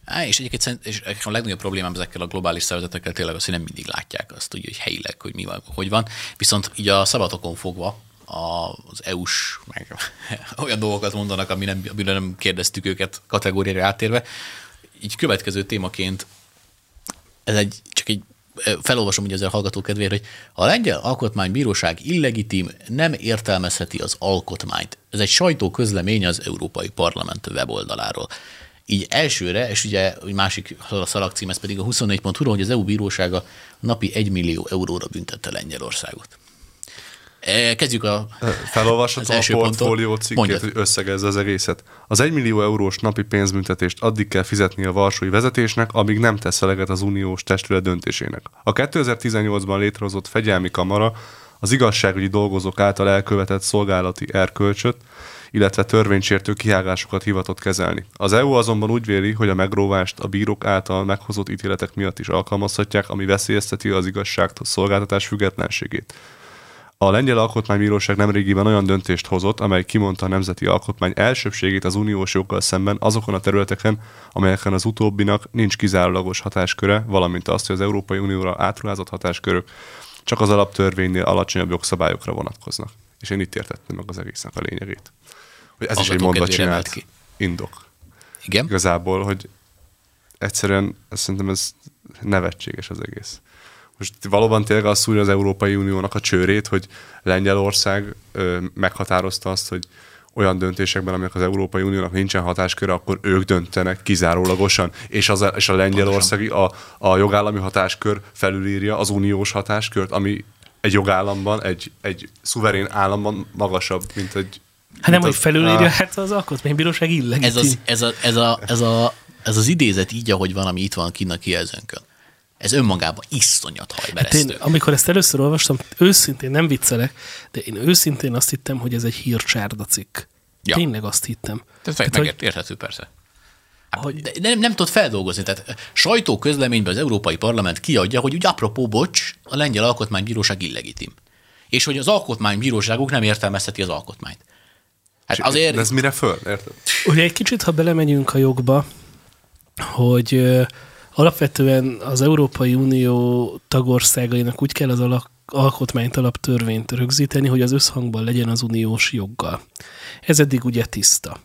Á, és egyébként és a legnagyobb problémám ezekkel a globális szervezetekkel tényleg az, hogy nem mindig látják azt, hogy, hogy helyileg, hogy mi van, hogy van. Viszont így a szabadokon fogva az EU-s, meg olyan dolgokat mondanak, ami nem, amiről nem kérdeztük őket kategóriára átérve. Így következő témaként ez egy, csak egy felolvasom ugye ezzel a hallgató kedvére, hogy a lengyel alkotmánybíróság illegitim nem értelmezheti az alkotmányt. Ez egy sajtóközlemény az Európai Parlament weboldaláról. Így elsőre, és ugye egy másik szalagcím, ez pedig a 24.hu, hogy az EU bírósága napi 1 millió euróra büntette Lengyelországot. Kezdjük a... Az a első portfólió cikkét, Mondjad. hogy összegezze az egészet. Az 1 millió eurós napi pénzbüntetést addig kell fizetni a varsói vezetésnek, amíg nem tesz eleget az uniós testület döntésének. A 2018-ban létrehozott fegyelmi kamara az igazságügyi dolgozók által elkövetett szolgálati erkölcsöt, illetve törvénysértő kihágásokat hivatott kezelni. Az EU azonban úgy véli, hogy a megróvást a bírók által meghozott ítéletek miatt is alkalmazhatják, ami veszélyezteti az igazságtól szolgáltatás függetlenségét. A Lengyel Alkotmánybíróság nemrégiben olyan döntést hozott, amely kimondta a nemzeti alkotmány elsőbségét az uniós joggal szemben azokon a területeken, amelyeken az utóbbinak nincs kizárólagos hatásköre, valamint azt, hogy az Európai Unióra átruházott hatáskörök csak az alaptörvénynél alacsonyabb jogszabályokra vonatkoznak. És én itt értettem meg az egésznek a lényegét. Hogy ez is egy mondva csinált emelt indok. Igen? Igazából, hogy egyszerűen szerintem ez nevetséges az egész. Most valóban tényleg az szúrja az Európai Uniónak a csőrét, hogy Lengyelország ö, meghatározta azt, hogy olyan döntésekben, amelyek az Európai Uniónak nincsen hatásköre, akkor ők döntenek kizárólagosan, és, az, és a lengyelországi, a, a jogállami hatáskör felülírja az uniós hatáskört, ami egy jogállamban, egy, egy szuverén államban magasabb, mint egy... Hát nem, hogy az- felülírja, Ah. hát az alkotmánybíróság illegitim. ez, az, ez, a, ez, a, ez, a, ez az idézet így, ahogy van, ami itt van kinn a kijelzőnkön. Ez önmagában iszonyat Hát hajmeresztő. én, amikor ezt először olvastam, őszintén nem viccelek, de én őszintén azt hittem, hogy ez egy hírcsárda cikk. Ja. Tényleg azt hittem. Ez Tehát, meg, hogy- érthető persze. Hát, de nem, nem tudod feldolgozni. Tehát sajtóközleményben az Európai Parlament kiadja, hogy úgy apropó, bocs, a lengyel alkotmánybíróság illegitim. És hogy az alkotmánybíróságuk nem értelmezheti az alkotmányt. Hát azért... De ez mire föl, érted? Ugye egy kicsit, ha belemegyünk a jogba, hogy ö, alapvetően az Európai Unió tagországainak úgy kell az alak, alkotmányt alaptörvényt rögzíteni, hogy az összhangban legyen az uniós joggal. Ez eddig ugye tiszta.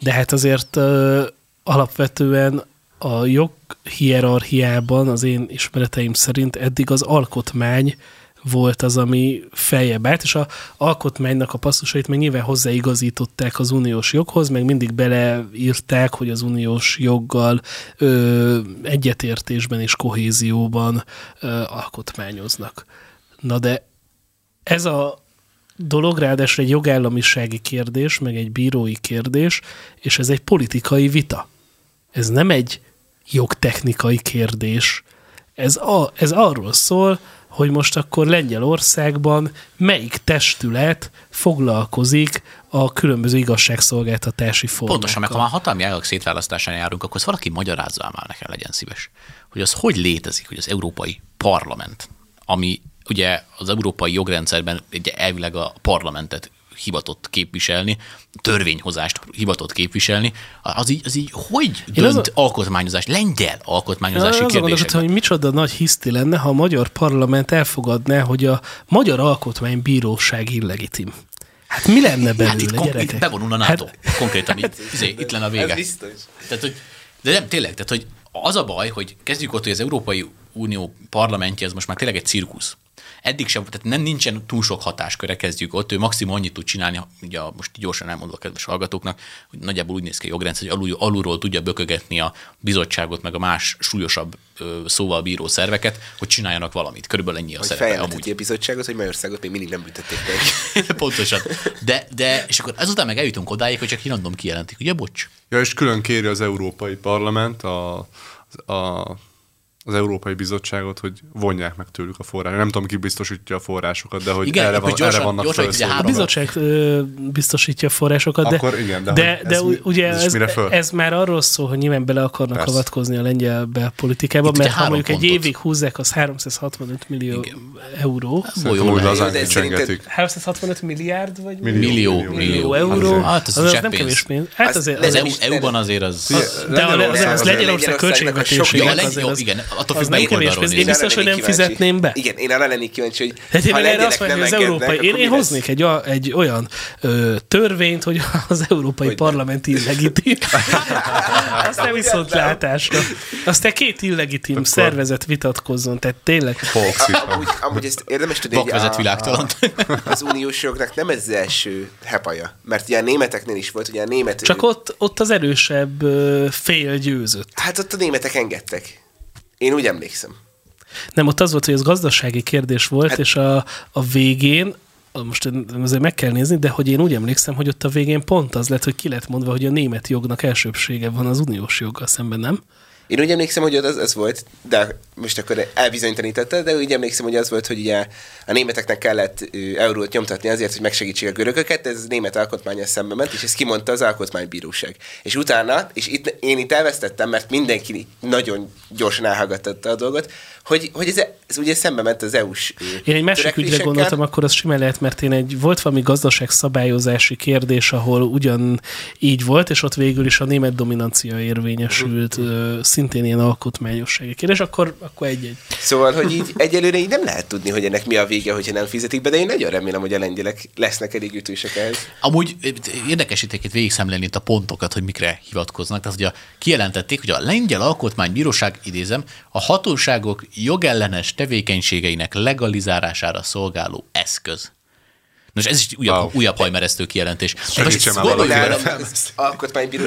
De hát azért ö, alapvetően a jog hierarchiában az én ismereteim szerint eddig az alkotmány volt az, ami feljebb állt, és a alkotmánynak a passzusait meg nyilván hozzáigazították az uniós joghoz, meg mindig beleírták, hogy az uniós joggal ö, egyetértésben és kohézióban ö, alkotmányoznak. Na de ez a dolog ráadásul egy jogállamisági kérdés, meg egy bírói kérdés, és ez egy politikai vita. Ez nem egy jogtechnikai kérdés. Ez, a, ez arról szól, hogy most akkor Lengyelországban melyik testület foglalkozik a különböző igazságszolgáltatási formákkal. Pontosan, meg ha már hatalmi ágak szétválasztásán járunk, akkor valaki magyarázza már nekem, legyen szíves, hogy az hogy létezik, hogy az Európai Parlament, ami ugye az európai jogrendszerben ugye elvileg a parlamentet hivatott képviselni, törvényhozást hivatott képviselni, az így, az így hogy Én dönt az alkotmányozás, lengyel alkotmányozási gondolkodtam, kérdésekben? hogy micsoda nagy hiszti lenne, ha a magyar parlament elfogadná, hogy a magyar alkotmánybíróság illegitim. Hát mi lenne belőle, Hát itt, kon- gyerekek? itt bevonulna a NATO. Hát, konkrétan itt, izé, itt lenne a vége. Ez biztos. Tehát, hogy, de nem, tényleg, tehát, hogy az a baj, hogy kezdjük ott, hogy az Európai Unió parlamentje, ez most már tényleg egy cirkusz. Eddig sem, tehát nem nincsen túl sok hatásköre, kezdjük ott. Ő maximum annyit tud csinálni, ugye most gyorsan elmondva a kedves hallgatóknak, hogy nagyjából úgy néz ki a jogrendszer, hogy alul, alulról tudja bökögetni a bizottságot, meg a más súlyosabb ö, szóval bíró szerveket, hogy csináljanak valamit. Körülbelül ennyi a Hogy szerepe amúgy. a bizottságot, hogy Magyarországot még mindig nem büntették meg. Pontosan. De, de, és akkor ezután meg eljutunk odáig, hogy csak random kijelentik, ugye, bocs? Ja, és külön kéri az Európai Parlament a, a, az Európai Bizottságot, hogy vonják meg tőlük a forrásokat. Nem tudom, ki biztosítja a forrásokat, de hogy Igen, erre, van, gyorsan- erre vannak gyorsan, ugye. A bizottság ö, biztosítja a forrásokat, de, Akkor igen, de de, de ez mi- ugye ez ez, ez, föl? ez már arról szól, hogy nyilván bele akarnak Persze. avatkozni a lengyel belpolitikába, mert ha mondjuk egy pontot. évig húzzák, az 365 millió euró. Szerintem úgy lazán kicsengetik. 365 milliárd, vagy Millió, Millió, millió, millió. euró? Hát ez az, az nem kevés pénz. Hát Az- azért, EU-ban azért az... de a, az, Lengyelország- költségvetésének azért igen, attól az függ, nem melyik kevés oldalról pénz. Én biztos, hogy nem kíváncsi, fizetném be. Igen, én arra lennék kíváncsi, hogy Tehát én ha erre azt mondom, hogy az nem európai, én, akkor én hoznék egy, a- egy olyan ö, törvényt, hogy az európai Hogy parlament illegitim. Aztán viszont nem. látásra. Aztán két illegitim szervezet vitatkozzon, tehát tényleg. Folkszik. Amúgy, amúgy ezt érdemes tudni, hogy a- világtalant. az uniós jognak nem ez az első hepaja. Mert ugye a németeknél is volt, ugye a német... Csak ott, ott az erősebb fél győzött. Hát ott a németek engedtek. Én úgy emlékszem. Nem, ott az volt, hogy ez gazdasági kérdés volt, Hát- és a, a végén most azért meg kell nézni, de hogy én úgy emlékszem, hogy ott a végén pont az lett, hogy ki lett mondva, hogy a német jognak elsőbsége van az uniós joggal szemben, nem? Én úgy emlékszem, hogy az, az volt, de most akkor elbizonytalanította, de úgy emlékszem, hogy az volt, hogy ugye a németeknek kellett eurót nyomtatni azért, hogy megsegítsék a görögöket, ez német alkotmányos szembe ment, és ezt kimondta az alkotmánybíróság. És utána, és itt, én itt elvesztettem, mert mindenki nagyon gyorsan elhallgatta a dolgot, hogy, hogy ez, ez ugye szembe ment az EU-s Én egy másik ügyre gondoltam, akkor az simán lehet, mert én egy, volt valami gazdaság szabályozási kérdés, ahol ugyan így volt, és ott végül is a német dominancia érvényesült, ö, szintén ilyen alkotmányossági kérdés, akkor, akkor egy-egy. Szóval, hogy így egyelőre így nem lehet tudni, hogy ennek mi a vége, hogyha nem fizetik be, de én nagyon remélem, hogy a lengyelek lesznek elég ütősek ehhez. Amúgy érdekes itt egy végig szemlélni itt a pontokat, hogy mikre hivatkoznak. Tehát ugye kijelentették, hogy a lengyel alkotmánybíróság, idézem, a hatóságok jogellenes tevékenységeinek legalizálására szolgáló eszköz. Nos, ez is újabb, Wow. újabb hajmeresztő kijelentés. Segítsen már valaki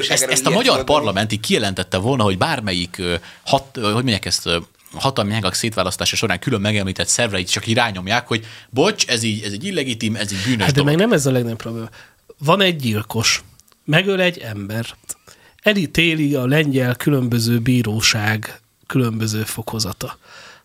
ezt, ezt a magyar parlament így kijelentette volna, hogy bármelyik, hat, hogy mondják ezt, hatalmi ágak szétválasztása során külön megemlített szervreit csak így rányomják, hogy bocs, ez így, ez egy illegitim, ez egy bűnös Hát de dolog. meg nem ez a legnagyobb probléma. Van egy gyilkos, megöl egy embert, elítéli a lengyel különböző bíróság különböző fokozata.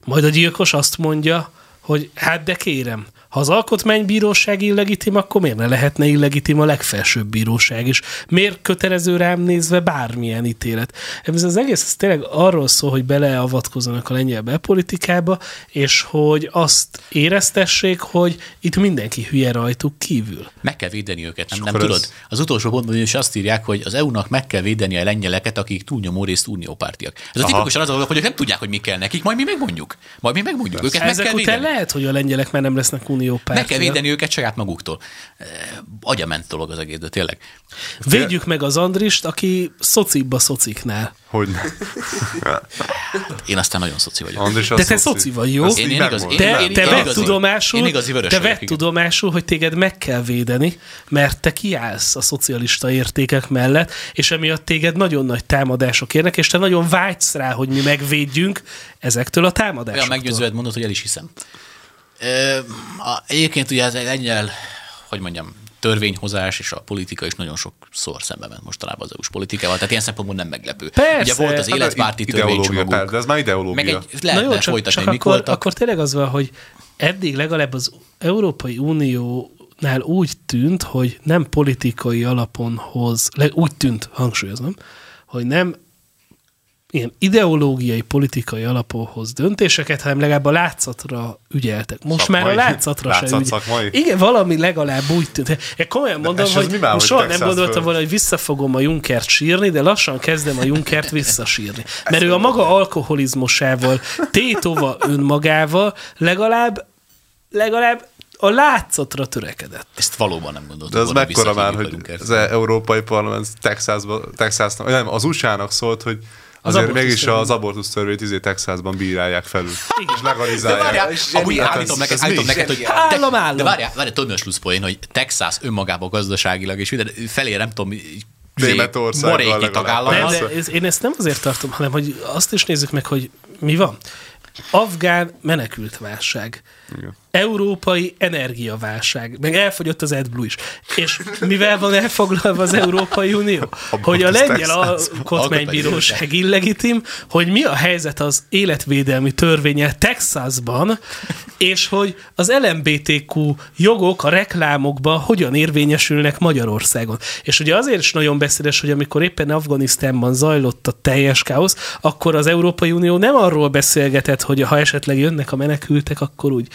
Majd a gyilkos azt mondja, hogy hát de kérem, ha az alkotmánybíróság illegitim, akkor miért ne lehetne illegitim a legfelsőbb bíróság is? Miért kötelező rám nézve bármilyen ítélet? Ez az egész ez tényleg arról szól, hogy beleavatkozzanak a lengyel belpolitikába, és hogy azt éreztessék, hogy itt mindenki hülye rajtuk kívül. Meg kell védeni őket, nem, nem akkor tudod? ez- Az utolsó pontban is azt írják, hogy az EU-nak meg kell védeni a lengyeleket, akik túlnyomó részt uniópártiak. Ez a tipikusan az a dolog, hogy ők nem tudják, hogy mi kell nekik, majd mi megmondjuk. Majd mi megmondjuk. Őket meg Ezek kell után védeni. lehet, hogy a lengyelek már nem lesznek uniós Unió Meg kell védeni őket saját maguktól. Eh, Agyament dolog az egész, de tényleg. Védjük meg az Andrist, aki szocibba szociknál. Hogy ne. Én aztán nagyon szoci vagyok. Andris De te szoci. szoci vagy, jó? Én- én igaz- én- Te, én- te igazi- tudomásul, én igazi te igen. tudomásul, hogy téged meg kell védeni, mert te kiállsz a szocialista értékek mellett, és emiatt téged nagyon nagy támadások érnek, és te nagyon vágysz rá, hogy mi megvédjünk ezektől a Olyan támadásoktól. meggyőzőed mondod, hogy el is hiszem. Ö, a, egyébként ugye ez egy ennyel, hogy mondjam, törvényhozás és a politika is nagyon sokszor szembe ment mostanában az EU-s politikával, tehát ilyen szempontból nem meglepő. Persze. Ugye volt az Hát, életpárti törvénycsomagunk. persze, de ez már ideológia. Meg egy, Na lehetne jó, csak, folytatni, csak mik akkor, voltak. akkor tényleg az van, hogy eddig legalább az Európai Uniónál úgy tűnt, hogy nem politikai alapon hoz, úgy tűnt, hangsúlyozom, hogy nem ilyen ideológiai, politikai alapon hoz döntéseket, hanem legalább a látszatra ügyeltek. Most Szakmai. már a látszatra se Látszat ügy. szakmai. Igen, valami legalább úgy tűnt. Én komolyan mondom, ez hogy most soha nem gondoltam volna, hogy visszafogom a Junkert sírni, de lassan kezdem a Junkert visszasírni. Mert ő a maga alkoholizmusával, tétova önmagával legalább, legalább a látszatra törekedett. Ezt valóban nem gondoltam. De ez mekkora már, hogy az. Európai Parlament Texasban, Texasnak, nem, az USA-nak szólt, hogy azért abortusz mégis törvény. az abortusz törvényt izé Texasban bírálják felül. És De legalizálják. várjál, Ez amúgy zseniális. állítom neked, állítom mi? neked, hogy. Állam, de, állam. de várjál, várjál, tudod mi a slusszpoén, hogy Texas önmagában gazdaságilag, és minden felé nem tudom, Németországgal tagállammal. Nem, de ez, én ezt nem azért tartom, hanem hogy azt is nézzük meg, hogy mi van. Afgán menekült válság. Igen. Európai energiaválság. Meg elfogyott az AdBlue is. És mivel van elfoglalva az Európai Unió? Hogy a lengyel alkotmánybíróság illegitim, hogy mi a helyzet az életvédelmi törvényel Texasban, és hogy az LMBTQ jogok a reklámokban hogyan érvényesülnek Magyarországon. És ugye azért is nagyon beszédes, hogy amikor éppen Afganisztánban zajlott a teljes káosz, akkor az Európai Unió nem arról beszélgetett, hogy ha esetleg jönnek a menekültek, akkor úgy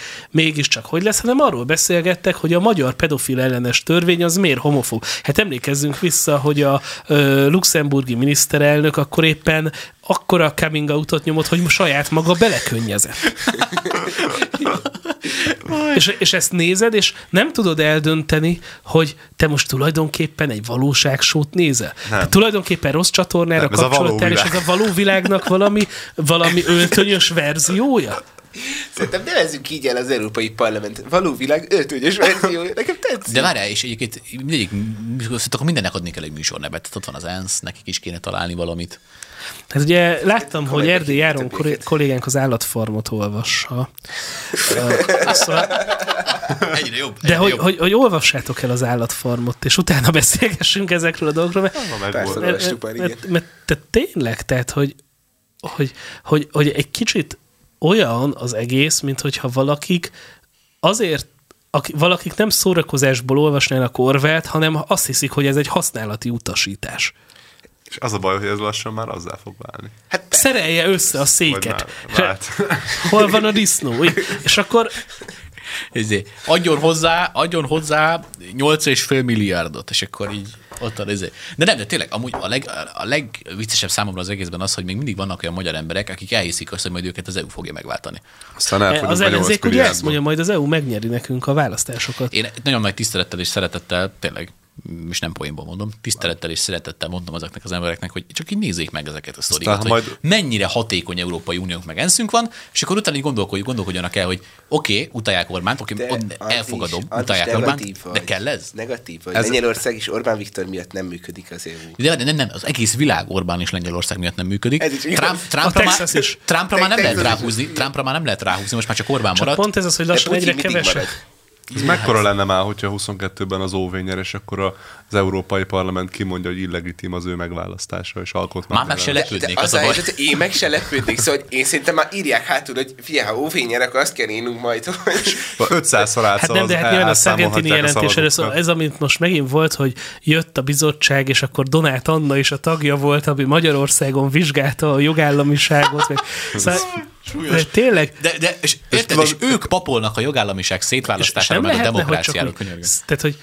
mégiscsak hogy lesz, hanem arról beszélgettek, hogy a magyar pedofil ellenes törvény az miért homofób. Hát emlékezzünk vissza, hogy a ö, luxemburgi miniszterelnök akkor éppen akkora coming outot nyomott, hogy saját maga belekönnyezett. és, és ezt nézed, és nem tudod eldönteni, hogy te most tulajdonképpen egy valóságsót nézel. Nem. Tulajdonképpen rossz csatornára kapcsoltál, és ez a való világnak valami, valami öltönyös verziója? Szerintem nevezzük így el az Európai Parlament való világ öltőnyös verziója. Nekem tetszik. De várjál, és egyébként mindegyik, szóval akkor mindennek adni kell egy műsornevet. Tehát ott van az ENSZ, nekik is kéne találni valamit. Hát ugye láttam, hogy Erdély Járon kollégánk az állatfarmot olvassa. Szóval, Egyre jobb. de egyre hogy, jobb. hogy, hogy olvassátok el az állatfarmot, és utána beszélgessünk ezekről a dolgokról, mert, Na, mert, mert, mert, mert te tényleg, tehát, hogy, hogy, hogy, hogy egy kicsit olyan az egész, mint hogyha valakik azért aki, valakik nem szórakozásból olvasnának Orwellt, hanem azt hiszik, hogy ez egy használati utasítás. És az a baj, hogy ez lassan már azzá fog válni. Hát. Szerelje össze a széket. már. Hol van a disznó? És akkor Izé, adjon hozzá, adjon hozzá 8,5 milliárdot, és akkor így ott van, izé. De nem, de tényleg, amúgy a, leg, a legviccesebb számomra az egészben az, hogy még mindig vannak olyan magyar emberek, akik elhiszik azt, hogy majd őket az EU fogja megváltani. Aztán elfogyunk az a 8 ellenzék ugye ezt mondja, majd az EU megnyeri nekünk a választásokat. Én nagyon nagy tisztelettel és szeretettel, tényleg, és nem poénból mondom, tisztelettel és szeretettel mondom azoknak az embereknek, hogy csak így nézzék meg ezeket a sztorikat, hogy majd... mennyire hatékony Európai Uniónk meg enszünk van, és akkor utána így gondolkodj, gondolkodjanak el, hogy oké, okay, utálják Orbánt, oké, okay, elfogadom, Andris, utálják Orbánt, vagy. de kell ez? Negatív vagy. Ez- Lengyelország és Orbán Viktor miatt nem működik az EU. De nem, nem, az egész világ Orbán és Lengyelország miatt nem működik. Ez is. Trump, Trumpra, már, Texas is. Trumpra már nem lehet is. ráhúzni, Trumpra már nem lehet ráhúzni, most már csak Orbán Csak maradt. pont ez az, hogy lassan egyre kevesebb. Ez mekkora lenne már, hogyha 22-ben az OV nyer, és akkor az Európai Parlament kimondja, hogy illegitim az ő megválasztása, és alkotmány. Már meg se lepődnék, De az a baj. helyzet, én meg se lepődnék, szóval hogy én szerintem már írják hátul, hogy fia, ha óvé nyer, akkor azt kell írnunk majd, hogy 500-szor Hát nem, de hát nyilván a Sargentini jelentés először, ez, amit most megint volt, hogy jött a bizottság, és akkor Donát Anna is a tagja volt, ami Magyarországon vizsgálta a jogállamiságot. Meg, szóval, de tényleg, De, de és, érted, és ők papolnak a jogállamiság szétválasztására, nem meg a lehetne, hogy csak demokráciáról úgy, könyörgöm. tehát, hogy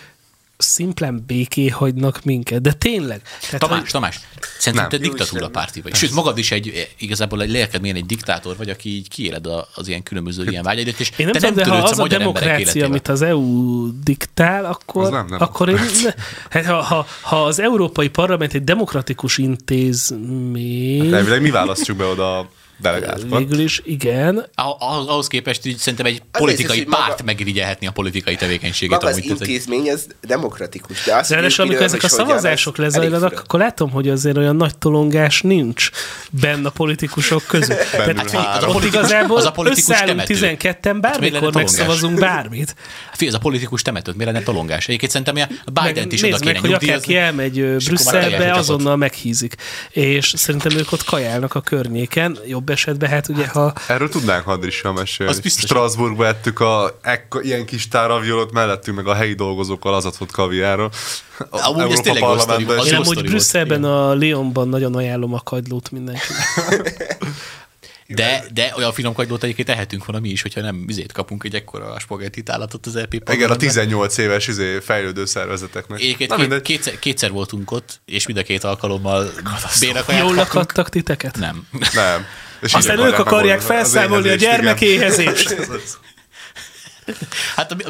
szimplán béké hagynak minket. De tényleg. Tehát, Tamás, hogy- Tamás, szerintem te diktatúra párti vagy. Sőt, magad is egy, igazából egy lelkedmélyen egy diktátor vagy, aki így kiéled a- az ilyen különböző ilyen vágyaidat, és Én nem te tudom, de ha az a emberek demokrácia, amit az EU diktál, akkor, Az nem akkor én, hát ha, ha, ha az Európai Parlament egy demokratikus intézmény, Elvileg mi választjuk be oda a delegátokat. végül is igen, Ah- ahhoz, képest így szerintem egy Az politikai hogy párt maga- megirigyelhetni a politikai tevékenységet. Maga az amúgy, hogy- intézmény, az demokratikus, de az, ők amikor ezek a szavazások az lezajlanak, akkor látom, hogy azért olyan nagy tolongás nincs benne a politikusok között. Tehát Hát figyelj, az a ott politikus- igazából az a politikus összeállunk temető. 12-en, miért lenne bármikor megszavazunk bármit. Figyelj, ez a politikus temetőt, miért lenne tolongás? Egyébként szerintem Meg Biden-t is oda kéne meg, hogy akárki elmegy Brüsszelbe, azonnal meghízik. És szerintem ők ott kajálnak a környéken. Jobb esetben, hát ugye, ha Erről tudnánk Hadrissal mesélni. Az biztos. Strasbourgba ettük a ekko, ilyen kis táravjolot, mellettünk meg a helyi dolgozókkal az adott kaviára. A Amúgy ez tényleg is- én amúgy Brüsszelben volt. a Lyonban nagyon ajánlom a kagylót mindenkinek. De, de olyan finom kagylót egyébként tehetünk volna mi is, hogyha nem vizét kapunk egy ekkora spagettit állatot az LP Igen, a parlamentben. 18 éves izé, fejlődő szervezeteknek. Egyébként Na két, kétszer, kétszer, voltunk ott, és mind a két alkalommal bérakajást Jól lakadtak titeket? Nem. Nem. És Aztán ők akarják felszámolni a igen. gyermekéhezést. Hát a mi-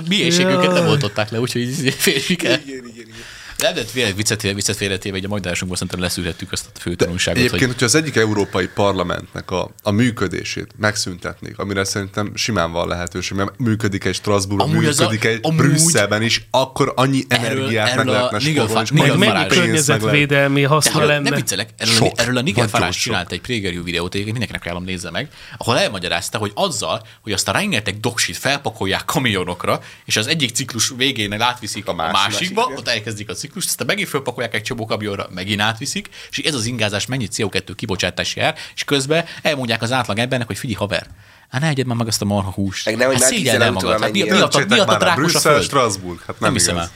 Jaj. nem oltották le, úgyhogy férjük el. Nem, de tényleg viccet, viccet félretéve, egy a majdásunkban szerintem leszűrhettük azt a fő tanulságot, Egyébként, hogy hogyha az egyik európai parlamentnek a, a működését megszüntetnék, amire szerintem simán van lehetőség, mert működik egy Strasbourgban, Amúgy a- működik egy amúgy- Brüsszelben is, akkor annyi energiát meg erről a lehetne spórolni, és Meg mennyi meg lehet- környezetvédelmi De haszna lenne. nem viccelek, erről, Sok. a, erről a Nigel Farage sok. csinált egy preview videót, egyébként mindenkinek ajánlom nézze meg, ahol elmagyarázta, hogy azzal, hogy azt a rengeteg doksit felpakolják kamionokra, és az egyik ciklus végén átviszik a, másik- másikba, másikra. ott elkezdik a ciklust, aztán megint felpakolják egy csomó kamionra, megint átviszik, és ez az ingázás mennyi CO2 kibocsátás jár, és közben elmondják az átlag embernek, hogy figyelj haver, Hát ne egyed már meg azt a marha húst. Meg nehogy hát szégyeld el magad. Hát mi, mi, a, mi, a, a drákos a föld? Strasbourg, hát nem, Nem hiszem el.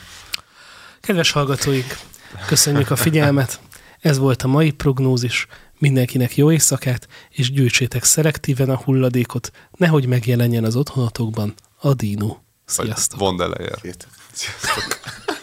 Kedves hallgatóink, köszönjük a figyelmet. Ez volt a mai prognózis. Mindenkinek jó éjszakát, és gyűjtsétek szelektíven a hulladékot, nehogy megjelenjen az otthonatokban a dínó. Sziasztok! Von. Sziasztok.